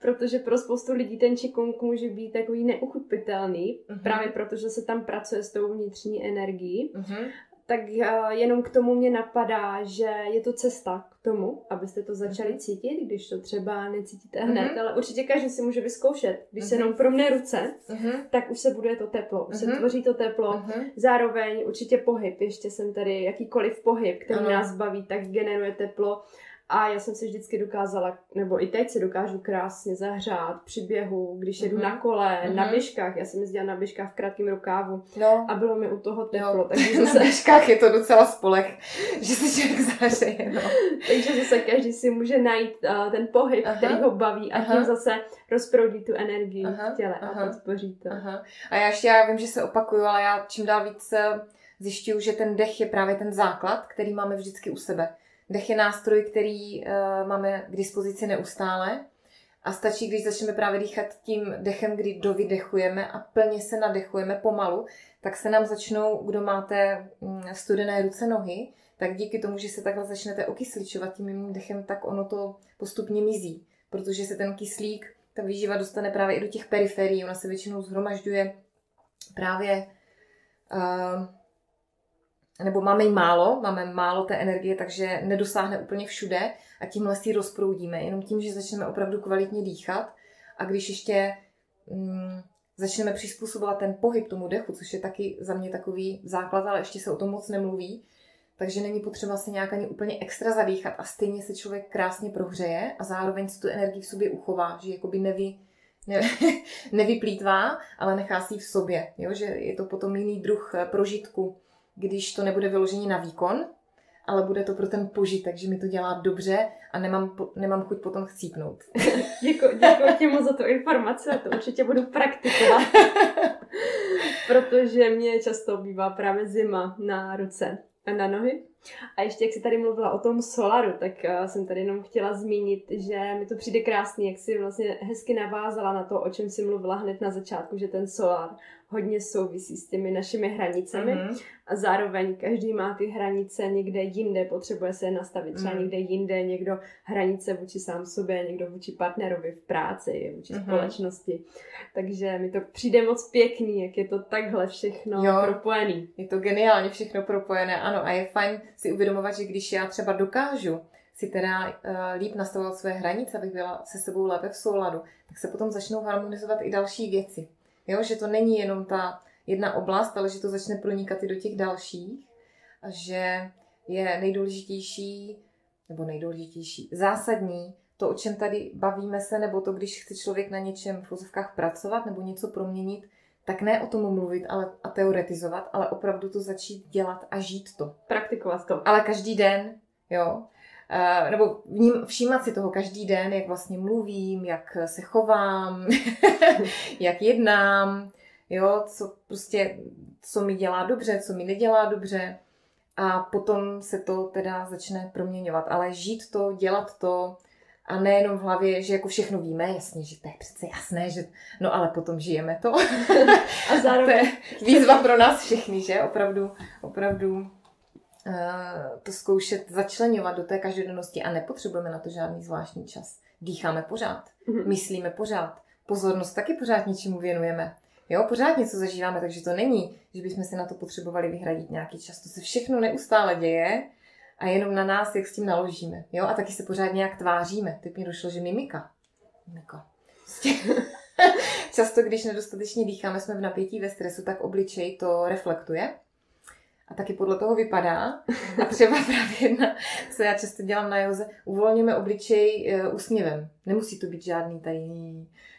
protože pro spoustu lidí ten čikung může být takový neuchopitelný, mm-hmm. právě protože se tam pracuje s tou vnitřní energií. Mm-hmm tak uh, jenom k tomu mě napadá, že je to cesta k tomu, abyste to začali mhm. cítit, když to třeba necítíte hned, mm-hmm. ale určitě každý si může vyzkoušet. Když mm-hmm. se mhm. jenom promne ruce, mm-hmm. tak už se buduje to teplo, už mm-hmm. se mhm. tvoří to teplo. Mm-hmm. Zároveň určitě pohyb, ještě jsem tady jakýkoliv pohyb, který ano. nás baví, tak generuje teplo. A já jsem si vždycky dokázala, nebo i teď se dokážu krásně zahřát při běhu, když jedu mm-hmm. na kole, mm-hmm. na běžkách. Já jsem jezdila na běžkách v krátkém rukávu no. a bylo mi u toho teplo. No. Takže zase... na běžkách je to docela spolech, že se člověk zahřeje. No. takže zase každý si může najít uh, ten pohyb, aha. který ho baví a aha. tím zase rozproudí tu energii aha. v těle aha. a podpoří to. Aha. A já ještě já vím, že se opakuju, ale já čím dál víc eh, zjišťuju, že ten dech je právě ten základ, který máme vždycky u sebe. Dech je nástroj, který uh, máme k dispozici neustále a stačí, když začneme právě dýchat tím dechem, kdy dovydechujeme a plně se nadechujeme pomalu, tak se nám začnou, kdo máte mm, studené ruce, nohy, tak díky tomu, že se takhle začnete okysličovat tím mým dechem, tak ono to postupně mizí, protože se ten kyslík, ta výživa dostane právě i do těch periferií, ona se většinou zhromažďuje právě uh, nebo máme jí málo, máme málo té energie, takže nedosáhne úplně všude a tímhle si rozproudíme. Jenom tím, že začneme opravdu kvalitně dýchat a když ještě mm, začneme přizpůsobovat ten pohyb tomu dechu, což je taky za mě takový základ, ale ještě se o tom moc nemluví, takže není potřeba se nějak ani úplně extra zadýchat a stejně se člověk krásně prohřeje a zároveň si tu energii v sobě uchová, že jakoby nevy, ne, nevyplýtvá, ale nechá si ji v sobě, jo? že je to potom jiný druh prožitku když to nebude vyložení na výkon, ale bude to pro ten požitek, že mi to dělá dobře a nemám, nemám chuť potom chcípnout. Děkuji, děkuji ti moc za tu informaci a to určitě budu praktikovat. Protože mě často bývá právě zima na ruce a na nohy. A ještě jak jsi tady mluvila o tom solaru, tak uh, jsem tady jenom chtěla zmínit, že mi to přijde krásný, jak jsi vlastně hezky navázala na to, o čem jsi mluvila hned na začátku, že ten solar hodně souvisí s těmi našimi hranicemi mm-hmm. a zároveň každý má ty hranice někde jinde, potřebuje se je nastavit třeba mm-hmm. někde jinde, někdo hranice vůči sám sobě, někdo vůči partnerovi v práci, vůči mm-hmm. společnosti. Takže mi to přijde moc pěkný, jak je to takhle všechno jo, propojený. Je to geniálně všechno propojené, ano, a je fajn si uvědomovat, že když já třeba dokážu si teda uh, líp nastavovat své hranice, abych byla se sebou lépe v souladu, tak se potom začnou harmonizovat i další věci. Jo, že to není jenom ta jedna oblast, ale že to začne pronikat i do těch dalších. A že je nejdůležitější, nebo nejdůležitější, zásadní to, o čem tady bavíme se, nebo to, když chce člověk na něčem v pracovat nebo něco proměnit, tak ne o tom mluvit ale, a teoretizovat, ale opravdu to začít dělat a žít to. Praktikovat to. Ale každý den, jo. Uh, nebo vním, všímat si toho každý den, jak vlastně mluvím, jak se chovám, jak jednám, jo, co prostě, co mi dělá dobře, co mi nedělá dobře a potom se to teda začne proměňovat. Ale žít to, dělat to a nejenom v hlavě, že jako všechno víme, jasně, že to je přece jasné, že no ale potom žijeme to. a zároveň... to je výzva pro nás všechny, že opravdu, opravdu uh, to zkoušet začlenovat do té každodennosti a nepotřebujeme na to žádný zvláštní čas. Dýcháme pořád, mm-hmm. myslíme pořád, pozornost taky pořád něčemu věnujeme. Jo, pořád něco zažíváme, takže to není, že bychom si na to potřebovali vyhradit nějaký čas. To se všechno neustále děje a jenom na nás, jak s tím naložíme. Jo, a taky se pořád nějak tváříme. Teď mi došlo, že mimika. Mimika. Prostě často, když nedostatečně dýcháme, jsme v napětí ve stresu, tak obličej to reflektuje. A taky podle toho vypadá. A třeba právě jedna, co já často dělám na joze, uvolňujeme obličej uh, úsměvem. Nemusí to být žádný tady,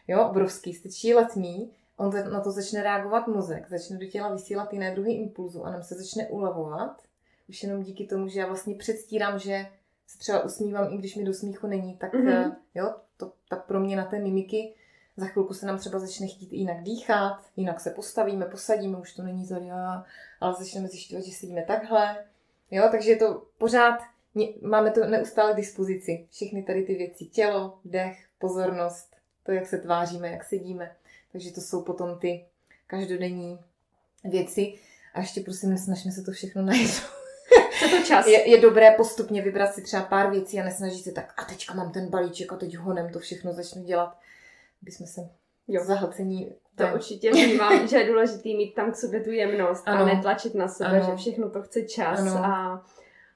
jo, obrovský, stačí letný on na to začne reagovat mozek, začne do těla vysílat jiné druhy impulzu a nám se začne ulevovat. Už jenom díky tomu, že já vlastně předstírám, že se třeba usmívám, i když mi do smíchu není, tak mm-hmm. jo, to, ta proměna té mimiky, za chvilku se nám třeba začne chtít jinak dýchat, jinak se postavíme, posadíme, už to není zaria, ale začneme zjišťovat, že sedíme takhle. Jo, takže je to pořád, máme to neustále k dispozici. Všechny tady ty věci, tělo, dech, pozornost, to, jak se tváříme, jak sedíme. Takže to jsou potom ty každodenní věci. A ještě prosím, nesnažme se to všechno najít. Co to čas? Je, je, dobré postupně vybrat si třeba pár věcí a nesnažit se tak, a teďka mám ten balíček a teď honem to všechno začnu dělat. Aby jsme se jo. zahlcení. To ten... určitě vnímám, že je důležité mít tam k sobě tu jemnost ano. a netlačit na sebe, ano. že všechno to chce čas ano. a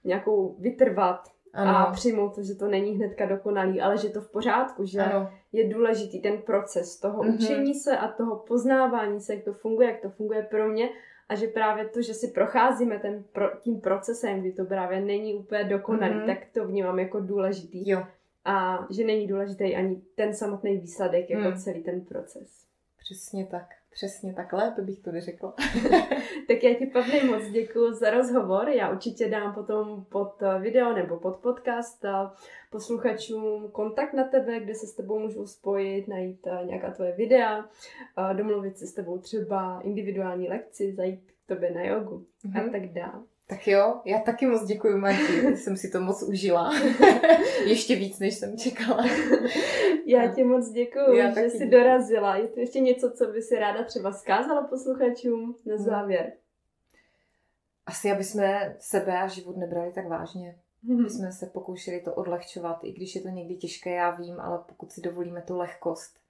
nějakou vytrvat ano. a přijmout to, že to není hnedka dokonalý, ale že to v pořádku, že ano. je důležitý ten proces toho mm-hmm. učení se a toho poznávání se, jak to funguje, jak to funguje pro mě a že právě to, že si procházíme ten pro, tím procesem, kdy to právě není úplně dokonalý, mm-hmm. tak to vnímám jako důležitý. Jo. A že není důležitý ani ten samotný výsledek, jako mm. celý ten proces. Přesně tak. Přesně takhle, to bych to neřekla. tak já ti, Pavli, moc děkuji za rozhovor. Já určitě dám potom pod video nebo pod podcast posluchačům kontakt na tebe, kde se s tebou můžou spojit, najít nějaká tvoje videa, domluvit se s tebou třeba individuální lekci, zajít k tobě na jogu mm-hmm. a mhm. tak dále. Tak jo, já taky moc děkuji, Marti. Jsem si to moc užila. ještě víc, než jsem čekala. já ti moc děkuji, já že jsi dorazila. Je to ještě něco, co by si ráda třeba zkázala posluchačům na hmm. závěr? Asi, aby jsme sebe a život nebrali tak vážně. Hmm. Aby jsme se pokoušeli to odlehčovat, i když je to někdy těžké, já vím, ale pokud si dovolíme tu lehkost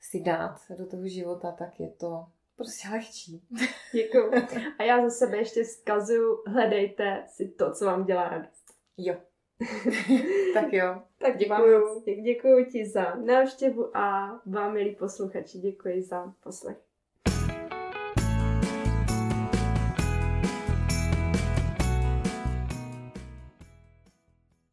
si dát do toho života, tak je to prostě lehčí. Děkuju. A já za sebe ještě zkazuju, hledejte si to, co vám dělá radost. Jo. tak jo. Tak děkuju. Děkuju ti za návštěvu a vám, milí posluchači, děkuji za poslech.